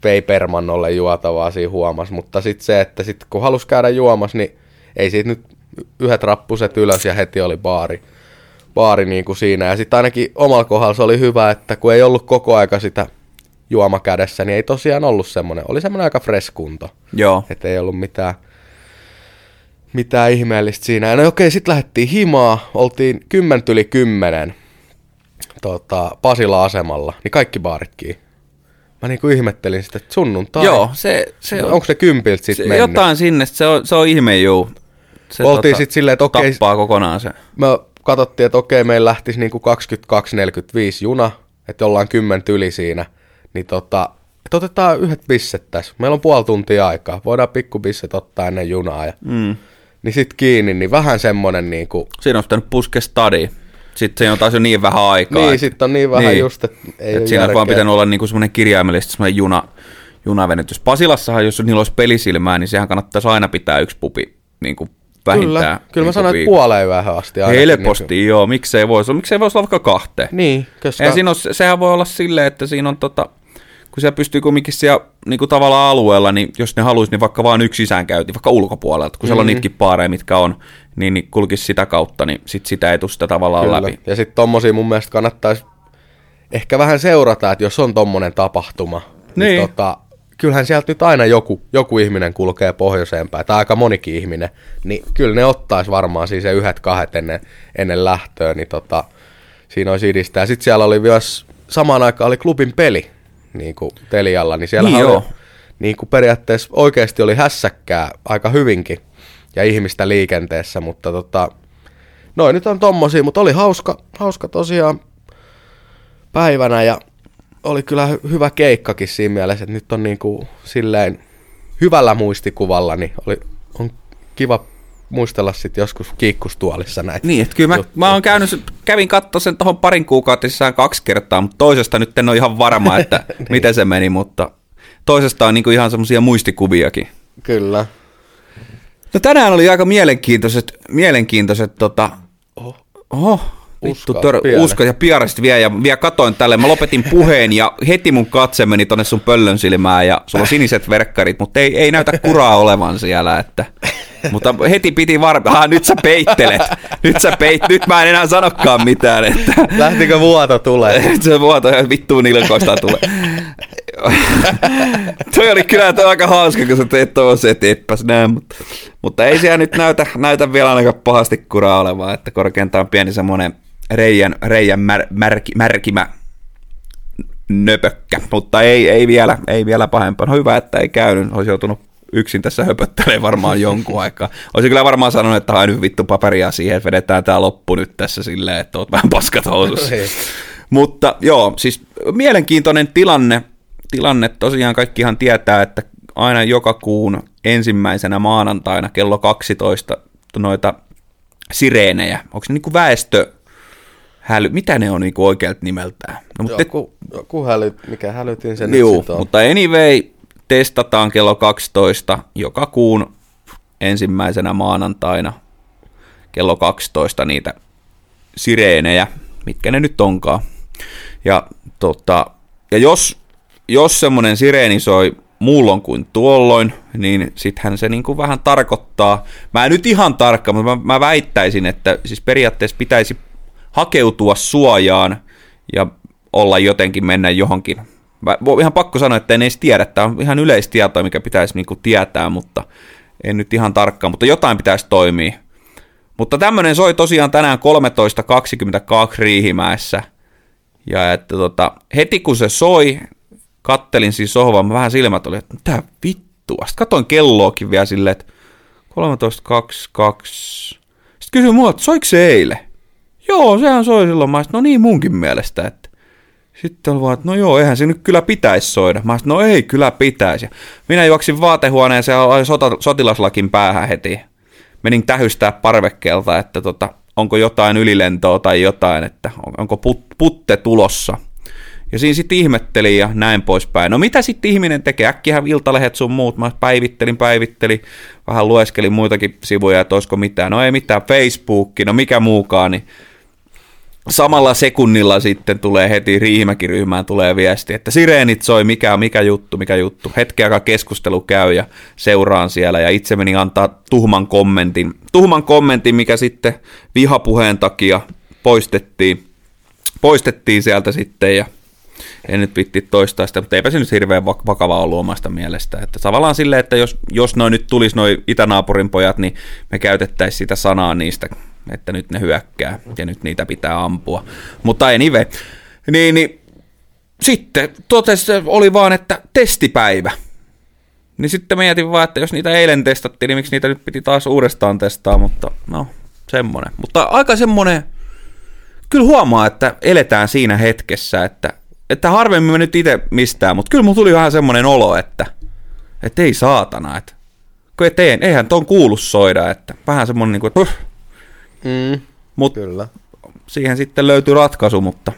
vei Permannolle juotavaa siinä huomas, mutta sitten se, että sit kun halus käydä juomas, niin ei siitä nyt yhdet rappuset ylös ja heti oli baari, baari niin kuin siinä. Ja sitten ainakin omalla kohdalla se oli hyvä, että kun ei ollut koko aika sitä juoma kädessä, niin ei tosiaan ollut semmoinen, oli semmoinen aika fresh kunto. Joo. Että ei ollut mitään, mitään ihmeellistä siinä. Ja no okei, sitten lähdettiin himaa, oltiin kymmentä yli kymmenen tota, Pasila-asemalla, niin kaikki baarit kiinni. Mä niinku ihmettelin sitä, että sunnuntai. Joo, se, se on Onko se kympiltä sitten mennyt? jotain sinne, se on, se on ihme juu. Se tota Oltiin sit silleen, että okei- tappaa kokonaan se. Me katsottiin, että okei, meillä lähtisi niinku 22.45 juna, että ollaan kymmentä yli siinä. Niin tota, että otetaan yhdet bisset tässä. Meillä on puoli tuntia aikaa. Voidaan pikku bisset ottaa ennen junaa. Ja, Mm. niin sit kiinni, niin vähän semmonen niinku, Siinä on pitänyt puskea stadi. Sitten se on taas jo niin vähän aikaa. Niin, et- sitten on niin vähän Niin. just, että ei Et siinä olisi vaan pitänyt olla niinku semmoinen kirjaimellisesti semmoinen juna, junavenytys. Pasilassahan, jos niillä olisi pelisilmää, niin sehän kannattaisi aina pitää yksi pupi niinku vähintään. Kyllä, kyllä mä sanoin, että puoleen yöhön asti. Helposti, Niin, joo. Miksei voisi miksei voisi olla vaikka kahteen. niin koska... Siinä on, sehän voi olla silleen, että siinä on tota, kun siellä pystyy kumminkin siellä niin kuin tavallaan alueella, niin jos ne haluaisi, niin vaikka vaan yksi sisäänkäynti, vaikka ulkopuolelta, kun siellä on Mhm. niitäkin paareja, mitkä on, niin, niin kulkisi sitä kautta, niin sit sitä ei tule sitä tavallaan Kyllä. läpi. Ja sitten tommosia mun mielestä kannattaisi ehkä vähän seurata, että jos on tommonen tapahtuma, niin, Niin. tota, kyllähän sieltä nyt aina joku, joku ihminen kulkee pohjoiseen päin, tai aika monikin ihminen, niin kyllä ne ottaisi varmaan siis se yhdet kahdet ennen, ennen lähtöä, niin tota, siinä olisi idistä. Ja sitten siellä oli myös, samaan aikaan oli klubin peli, niin kuin Telialla, niin siellä Niin oli, joo. niin kuin periaatteessa oikeasti oli hässäkkää aika hyvinkin ja ihmistä liikenteessä, mutta tota, noin nyt on tommosia, mutta oli hauska, hauska tosiaan päivänä ja oli kyllä hy- hyvä keikkakin siinä mielessä, että nyt on niinku silleen hyvällä muistikuvalla, niin oli, on kiva muistella sitten joskus kiikkustuolissa näitä. Niin, että kyllä mä, juttuja. mä oon käynyt, kävin katsoa sen tuohon parin kuukauden sisään kaksi kertaa, mutta toisesta nyt en ole ihan varma, että Niin. miten se meni, mutta toisesta on niinku ihan semmoisia muistikuviakin. Kyllä. No tänään oli aika mielenkiintoiset, mielenkiintoiset tota, oho, vittu, Usko, tör, usko ja piarasti vielä, ja vielä katoin tälle, mä lopetin puheen ja heti mun katse meni tonne sun pöllön silmään ja sulla on siniset verkkarit, mutta ei, ei näytä kuraa olevan siellä, että mutta heti piti varmaan, nyt sä peittelet, nyt sä peit, nyt mä en enää sanokaan mitään, että Lähtikö vuoto tulee? se vuoto ihan vittuun nilkoista tulee. toi oli kyllä toi aika hauska, kun sä teet tuossa, että etpäs näe, mutta, mutta ei siellä nyt näytä, näytä vielä ainakaan pahasti kuraa olevaa, että korkeintaan pieni semmoinen reijän, reijän mär, märki, märkimä nöpökkä, mutta ei, ei, vielä, ei vielä pahempaa. No hyvä, että ei käynyt, olisi joutunut yksin tässä höpöttelee varmaan jonkun aikaa. Olisin kyllä varmaan sanonut, että hain nyt vittu paperia siihen, että vedetään tämä loppu nyt tässä silleen, että oot vähän paskat housussa. Niin. Mutta joo, siis mielenkiintoinen tilanne. Tilanne tosiaan kaikkihan tietää, että aina joka kuun ensimmäisenä maanantaina kello 12 noita sireenejä. Onko ne niinku väestö... Häly, mitä ne on niinku oikealta nimeltään? No, mutta Joku, joku häly, mikä hälytin sen Juu, nyt mutta anyway, testataan kello 12 joka kuun ensimmäisenä maanantaina kello 12 niitä sireenejä, mitkä ne nyt onkaan. Ja, tota, ja jos, jos semmoinen sireeni soi muulloin kuin tuolloin, niin sittenhän se niin kuin vähän tarkoittaa, mä en nyt ihan tarkka, mutta mä, mä väittäisin, että siis periaatteessa pitäisi hakeutua suojaan ja olla jotenkin mennä johonkin. Mä, ihan pakko sanoa, että en edes tiedä, tämä on ihan yleistietoa, mikä pitäisi niin tietää, mutta en nyt ihan tarkkaan, mutta jotain pitäisi toimia. Mutta tämmöinen soi tosiaan tänään 13.22 Riihimäessä. Ja että tota, heti kun se soi, kattelin siis sohvaan, vähän silmät oli, että mitä vittua. Sitten katoin kelloakin vielä silleen, että 13.22. Sitten kysyin mua, että soiko se eilen? Joo, sehän soi silloin. Mä no niin munkin mielestä, että sitten on vaan, että no joo, eihän se nyt kyllä pitäisi soida. Mä sanoin, no ei, kyllä pitäisi. minä juoksin vaatehuoneeseen ja olin sotilaslakin päähän heti. Menin tähystää parvekkeelta, että tota, onko jotain ylilentoa tai jotain, että onko put, putte tulossa. Ja siinä sitten ihmettelin ja näin poispäin. No mitä sitten ihminen tekee? Äkkiä iltalehet sun muut. Mä päivittelin, päivittelin, vähän lueskelin muitakin sivuja, että olisiko mitään. No ei mitään, Facebook, no mikä muukaan, niin samalla sekunnilla sitten tulee heti Riihimäki-ryhmään tulee viesti, että sireenit soi, mikä, mikä juttu, mikä juttu. Hetken aikaa keskustelu käy ja seuraan siellä ja itse meni antaa tuhman kommentin. Tuhman kommentin, mikä sitten vihapuheen takia poistettiin, poistettiin sieltä sitten ja en nyt vitti toistaa sitä, mutta eipä se nyt hirveän vakavaa ollut omasta mielestä. Että tavallaan silleen, että jos, jos noin nyt tulisi noin itänaapurin pojat, niin me käytettäisiin sitä sanaa niistä että nyt ne hyökkää ja nyt niitä pitää ampua. Mutta anyway, niin, niin sitten totesi, oli vaan, että testipäivä. Niin sitten mietin vaan, että jos niitä eilen testattiin, niin miksi niitä nyt piti taas uudestaan testaa, mutta no, semmonen. Mutta aika semmonen, kyllä huomaa, että eletään siinä hetkessä, että, että harvemmin me nyt itse mistään, mutta kyllä mulla tuli vähän semmonen olo, että, että ei saatana, että kun eteen, eihän ton kuulu soida, että vähän semmonen niin kuin, että Mm, Mut kyllä. siihen sitten löytyi ratkaisu, mutta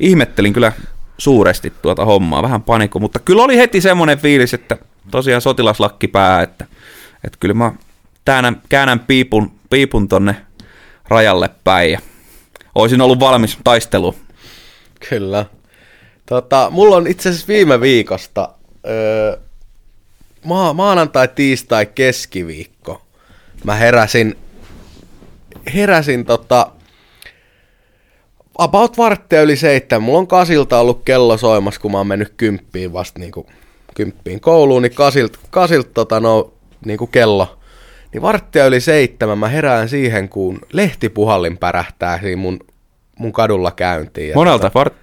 ihmettelin kyllä suuresti tuota hommaa, vähän panikko, mutta kyllä oli heti semmoinen fiilis, että tosiaan sotilaslakki pää, että, että kyllä mä käännän, käännän piipun, piipun tonne rajalle päin ja olisin ollut valmis taisteluun. Kyllä. Tota, mulla on itse asiassa viime viikosta öö, ma- maanantai, tiistai, keskiviikko. Mä heräsin heräsin tota, about varttia yli seitsemän. Mulla on kasilta ollut kello soimassa, kun mä oon mennyt kymppiin vasta niinku, kymppiin kouluun, niin kasilta, kasilt, tota, no, niinku kello. Niin varttia yli seitsemän mä herään siihen, kun lehtipuhallin pärähtää siinä mun, mun kadulla käyntiin. Monelta? Tota, Vart...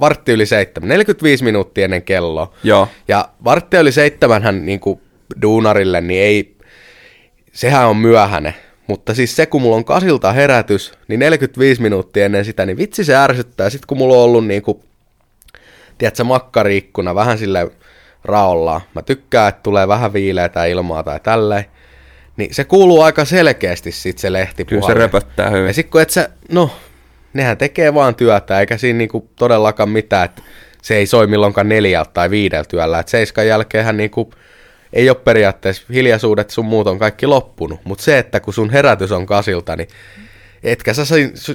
vartti yli seitsemän, 45 minuuttia ennen kelloa. Joo. Ja vartti yli seitsemänhän niinku duunarille, niin ei, sehän on myöhäinen. Mutta siis se, kun mulla on kasilta herätys, niin 45 minuuttia ennen sitä, niin vitsi se ärsyttää. Sitten kun mulla on ollut niinku, tiedätkö, makkariikkuna vähän sille raollaan. Mä tykkään, että tulee vähän viileätä ilmaa tai tälleen. Niin se kuuluu aika selkeästi sit se lehtipuhali. Kyllä se röpöttää hyvin. Ja sit kun et sä, no, nehän tekee vaan työtä, eikä siinä niinku todellakaan mitään, että se ei soi milloinkaan neljältä tai viideltä työllä. Että seiskan jälkeenhän niinku ei ole periaatteessa hiljaisuudet sun muut on kaikki loppunut, mutta se, että kun sun herätys on kasilta, niin etkä sä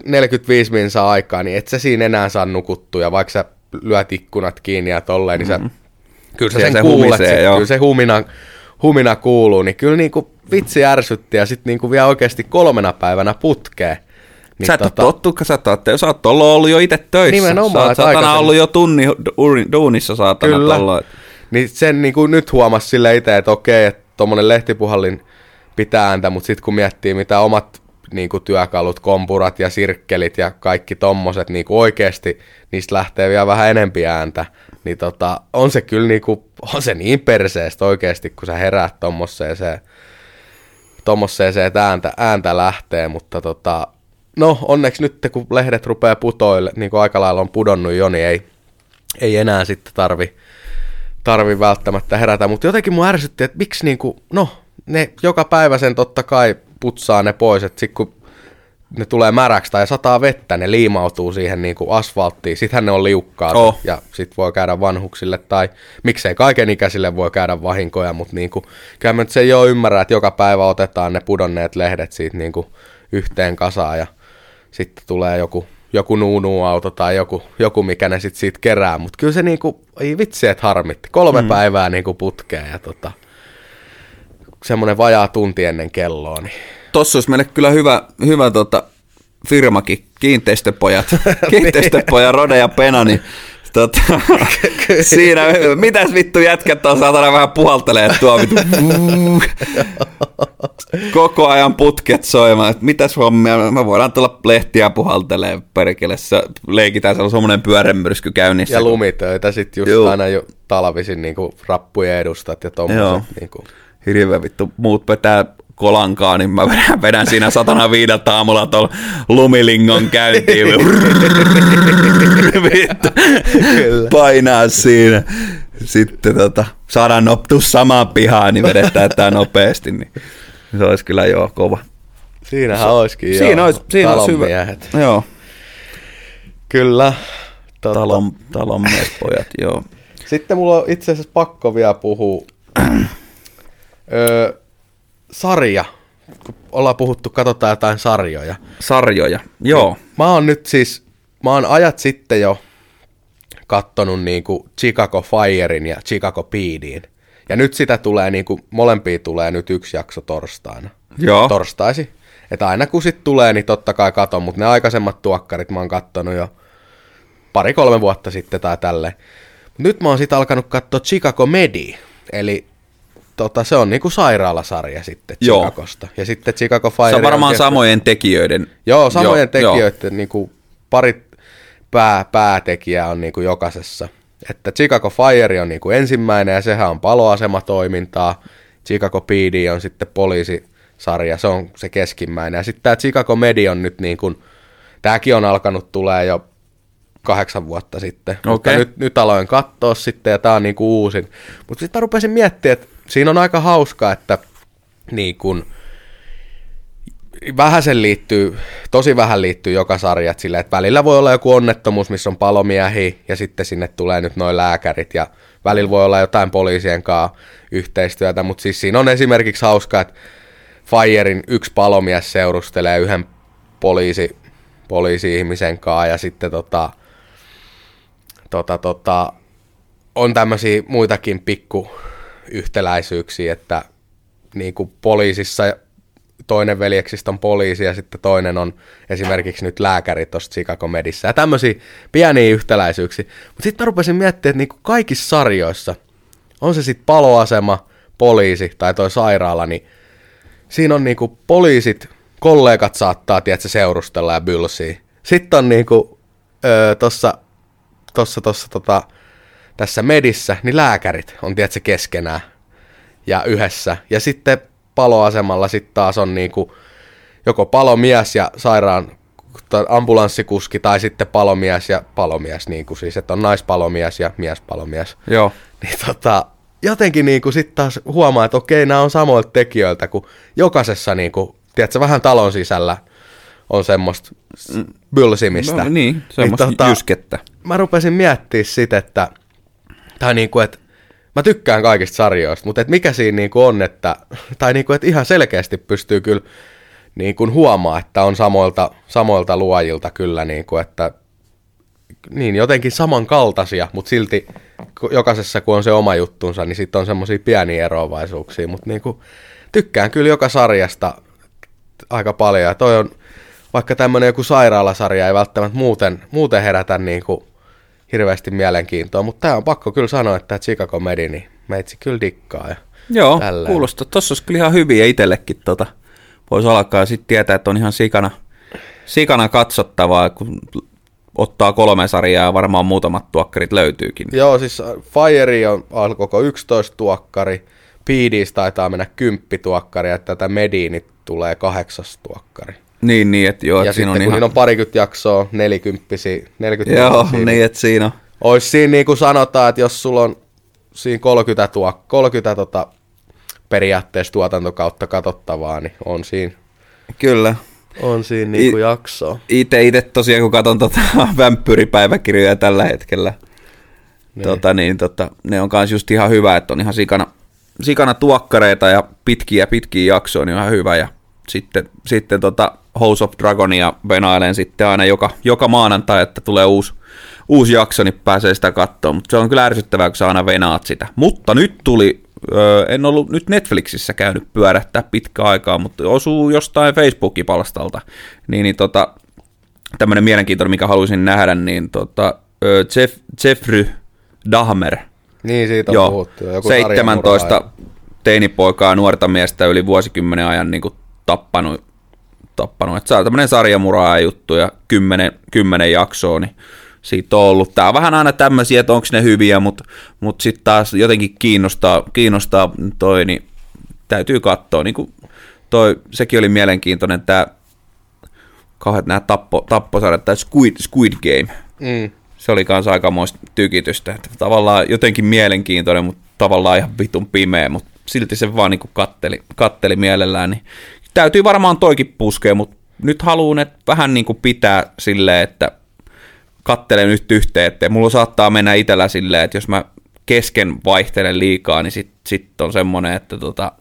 45 minsa aikaa, niin et sä siinä enää saa nukuttua, vaikka sä lyöt ikkunat kiinni ja tolleen, niin sä, mm-hmm. kyllä sä sen se kuulet, humisee, sit, kyllä se humina, humina kuuluu, niin kyllä niinku vitsi ärsytti ja sitten niinku vielä oikeasti kolmena päivänä putkeen. Niin sä et tota... tottu, sä, että sä oot ollut jo itse töissä. Nimenomaan. Sä oot saatana ollut jo tunni duunissa saatana Kyllä. Tolloin. Niin sen niin kuin nyt huomasi sille itse, että okei, että tuommoinen lehtipuhallin pitää ääntä, mutta sitten kun miettii mitä omat niin kuin työkalut, kompurat ja sirkkelit ja kaikki tommoset niin kuin oikeasti, niistä lähtee vielä vähän enempi ääntä, niin tota, on se kyllä niin kuin, on se niin perseestä oikeasti, kun sä heräät tommoseen tommoseen että ääntä, ääntä lähtee, mutta tota, no onneksi nyt kun lehdet rupeaa putoille, niin kuin aika lailla on pudonnut jo, niin ei, ei enää sitten tarvi, tarvi välttämättä herätä, mutta jotenkin mun ärsytti, että miksi niinku, no, ne joka päivä sen totta kai putsaa ne pois, että sit kun ne tulee märäksi tai sataa vettä, ne liimautuu siihen niin kuin asfalttiin, sittenhän ne on liukkaat oh. ja sit voi käydä vanhuksille tai miksei kaiken ikäisille voi käydä vahinkoja, mutta niin kuin, kyllä mä nyt se ei ole ymmärrä, että joka päivä otetaan ne pudonneet lehdet siitä niin kuin yhteen kasaan ja sitten tulee joku joku nuunuu-auto tai joku, joku mikä ne sitten siitä kerää. Mutta kyllä se niinku, ei vitsi, että harmitti. Kolme mm. päivää niinku putkea ja tota, semmoinen vajaa tunti ennen kelloa. Niin. Tossa olisi meille kyllä hyvä, hyvä tota, firmakin, kiinteistöpojat, kiinteistöpoja Rode ja Pena, niin Tota, siinä, mitäs vittu jätkät on saatana vähän puhaltelee tuo vittu. Koko ajan putket soimaan, että mitäs hommia, me voidaan tulla lehtiä puhaltelee perkele, leikitään siellä semmoinen pyörämyrsky käynnissä. Ja lumitöitä sitten just Joo. aina jo talvisin niin rappujen edustat ja tommoset. Niin kuin. Hirveä vittu, muut vetää kolankaa, niin mä vedän, vedän siinä satana viideltä aamulla tuolla lumilingon käyntiin. Vittu. Painaa siinä. Sitten tota, saadaan noptu samaan pihaan, niin vedetään tämä nopeasti. Niin se olisi kyllä joo kova. Siinähän se, olisikin siinä joo, olisi, siinä olisi hyvä. Joo. Kyllä. Totta. Talon, talon pojat, joo. Sitten mulla on itse asiassa pakko vielä puhua öö, sarja. Kun ollaan puhuttu, katsotaan jotain sarjoja. Sarjoja, joo. Mä oon nyt siis, mä oon ajat sitten jo kattonut niinku Chicago Firein ja Chicago Pedin. Ja nyt sitä tulee, niinku, molempia tulee nyt yksi jakso torstaina. Joo. Torstaisi. Että aina kun sit tulee, niin totta kai katon, mutta ne aikaisemmat tuokkarit mä oon kattonut jo pari-kolme vuotta sitten tai tälle. Nyt mä oon sitten alkanut katsoa Chicago Medi, eli tota, se on niinku sairaalasarja sitten Chicagosta. Joo. Ja sitten Chicago Fire Se on varmaan on samojen tekijöiden. Joo, samojen joo, tekijöiden joo. Niinku, pari pää, päätekijää on niinku jokaisessa. Että Chicago Fire on niinku ensimmäinen ja sehän on paloasematoimintaa. Chicago PD on sitten poliisisarja, se on se keskimmäinen. Ja sitten tämä Chicago Media on nyt niin kuin, tämäkin on alkanut tulee jo kahdeksan vuotta sitten. Okay. Mutta nyt, nyt aloin katsoa sitten ja tämä on niinku uusin. Mutta sitten mä rupesin miettimään, että siinä on aika hauskaa, että niin kun, vähän sen liittyy, tosi vähän liittyy joka sarjat sille, että välillä voi olla joku onnettomuus, missä on palomiehi ja sitten sinne tulee nyt noin lääkärit ja välillä voi olla jotain poliisien kanssa yhteistyötä, mutta siis siinä on esimerkiksi hauskaa, että Firein yksi palomies seurustelee yhden poliisi, poliisi-ihmisen kanssa ja sitten tota, tota, tota, on tämmöisiä muitakin pikku yhtäläisyyksiä, että niin kuin poliisissa toinen veljeksistä on poliisi ja sitten toinen on esimerkiksi nyt lääkäri tuossa Chicago Medissä ja tämmöisiä pieniä yhtäläisyyksiä. Mutta sitten mä rupesin miettimään, että niin kuin kaikissa sarjoissa, on se sitten paloasema, poliisi tai toi sairaala, niin siinä on niinku poliisit, kollegat saattaa, tiedätkö, seurustella ja bylsiä. Sitten on niinku, öö, tossa, tossa, tossa, tota, tässä medissä, niin lääkärit on tietysti keskenään ja yhdessä. Ja sitten paloasemalla sitten taas on niinku joko palomies ja sairaan ambulanssikuski tai sitten palomies ja palomies, niin kuin siis, että on naispalomies ja miespalomies. Joo. Niin tota, jotenkin niin kuin sitten taas huomaa, että okei, nämä on samoilta tekijöiltä, kun jokaisessa niin kuin, tiedätkö, vähän talon sisällä on semmoista bylsimistä. No, niin, semmoista niin, tota, jyskettä. Mä rupesin miettimään sitä, että tai niin kuin, että mä tykkään kaikista sarjoista, mutta että mikä siinä niin kuin on, että, tai niin kuin, että ihan selkeästi pystyy kyllä niin kuin huomaa, että on samoilta, samoilta luojilta kyllä, niin kuin, että niin jotenkin samankaltaisia, mutta silti jokaisessa kun on se oma juttunsa, niin sitten on semmoisia pieniä eroavaisuuksia, mutta niin kuin, tykkään kyllä joka sarjasta aika paljon, ja toi on, vaikka tämmöinen joku sairaalasarja ei välttämättä muuten, muuten herätä niin kuin hirveästi mielenkiintoa, mutta tämä on pakko kyllä sanoa, että Chicago Medi, niin meitsi kyllä dikkaa. Ja Joo, tälleen. kuulostaa. Tuossa olisi kyllä ihan hyviä itsellekin tota, voisi alkaa sitten tietää, että on ihan sikana, sikana katsottavaa, kun ottaa kolme sarjaa ja varmaan muutamat tuokkarit löytyykin. Joo, siis Fire on koko 11 tuokkari, PDs taitaa mennä 10 tuokkari ja tätä Mediini tulee kahdeksas tuokkari. Niin, niin, että joo. Ja sitten on kun ihan... siinä on parikymmentä jaksoa, nelikymppisiä, 40 Joo, niin, niin, että siinä on. Olisi siinä niin kuin sanotaan, että jos sulla on siinä 30, tuo, 30 tota, periaatteessa tuotantokautta katsottavaa, niin on siinä. Kyllä. On siinä niin kuin I, jaksoa. Itse, itse tosiaan, kun katson tota vampyyripäiväkirjoja tällä hetkellä, niin. Tota, niin, tota, ne on myös just ihan hyvä, että on ihan sikana, sikana tuokkareita ja pitkiä pitkiä jaksoja, niin on ihan hyvä. Ja sitten, sitten tota, House of Dragonia venailen sitten aina joka, joka maanantai, että tulee uusi, uusi jakso, niin pääsee sitä katsoa. Mutta se on kyllä ärsyttävää, kun sä aina venaat sitä. Mutta nyt tuli, öö, en ollut nyt Netflixissä käynyt pyörähtää pitkä aikaa, mutta osuu jostain Facebookin palstalta. Niin, niin tota, tämmöinen mielenkiintoinen, mikä haluaisin nähdä, niin tota, öö, Jeff, Jeffrey Dahmer. Niin, siitä on Joo, puhuttu. jo. Joku 17 sarjamurhaaja. teinipoikaa, nuorta miestä yli vuosikymmenen ajan niin kuin tappanut, tappanut. Että se on tämmöinen sarjamuraaja juttu ja kymmenen, kymmenen jaksoa, niin siitä on ollut. Tää on vähän aina tämmöisiä, että onko ne hyviä, mutta mut sitten taas jotenkin kiinnostaa, kiinnostaa toi, niin täytyy katsoa. Niin kuin toi, sekin oli mielenkiintoinen, tämä kauheat nämä tappo, tapposarjat, tai Squid, Squid Game. Mm. Se oli kanssa aikamoista tykitystä. Että tavallaan jotenkin mielenkiintoinen, mutta tavallaan ihan vitun pimeä, mutta silti se vaan niin katteli, katteli mielellään. Niin täytyy varmaan toikin puskea, mutta nyt haluan, että vähän niin kuin pitää silleen, että kattelen nyt yhteen, että mulla saattaa mennä itellä silleen, että jos mä kesken vaihtelen liikaa, niin sitten sit on semmoinen, että tota,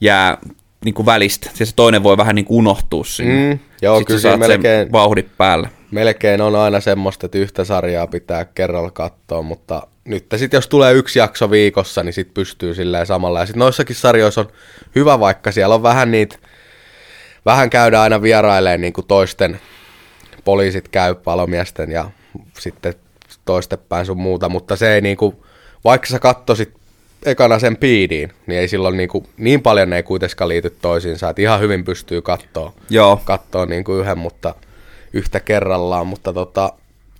jää niin kuin välistä. Ja se toinen voi vähän niin kuin unohtua sinne. Mm, joo, Sitten kyllä saat sen melkein- vauhdit päälle. Melkein on aina semmoista, että yhtä sarjaa pitää kerralla katsoa, mutta nyt sitten jos tulee yksi jakso viikossa, niin sitten pystyy silleen samalla. Ja sitten noissakin sarjoissa on hyvä, vaikka siellä on vähän niitä, vähän käydään aina vierailemaan niin kuin toisten poliisit käy palomiesten ja sitten toistepäin sun muuta, mutta se ei niin kuin, vaikka sä kattosit ekana sen piidiin, niin ei silloin niin, kuin, niin paljon ne ei kuitenkaan liity toisiinsa, että ihan hyvin pystyy katsoa Joo, katsoa niin kuin yhden, mutta yhtä kerrallaan, mutta tota,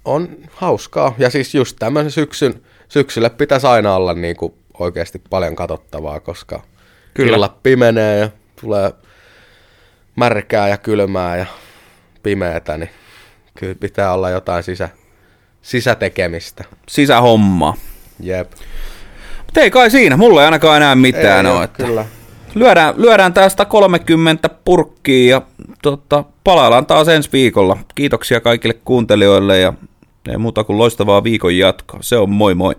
on hauskaa. Ja siis just tämmöisen syksyn, syksylle pitäisi aina olla niin kuin oikeasti paljon katsottavaa, koska Kyllä. Illat pimenee ja tulee märkää ja kylmää ja pimeätä, niin kyllä pitää olla jotain sisä, sisätekemistä. sisähomma. Jep. Mutta ei kai siinä, mulla ei ainakaan enää mitään Ei ole. Että Kyllä. lyödään, lyödään tästä 30 purkkiin ja tota, palaillaan taas ensi viikolla. Kiitoksia kaikille kuuntelijoille ja ei muuta kuin loistavaa viikon jatkoa. Se on moi moi.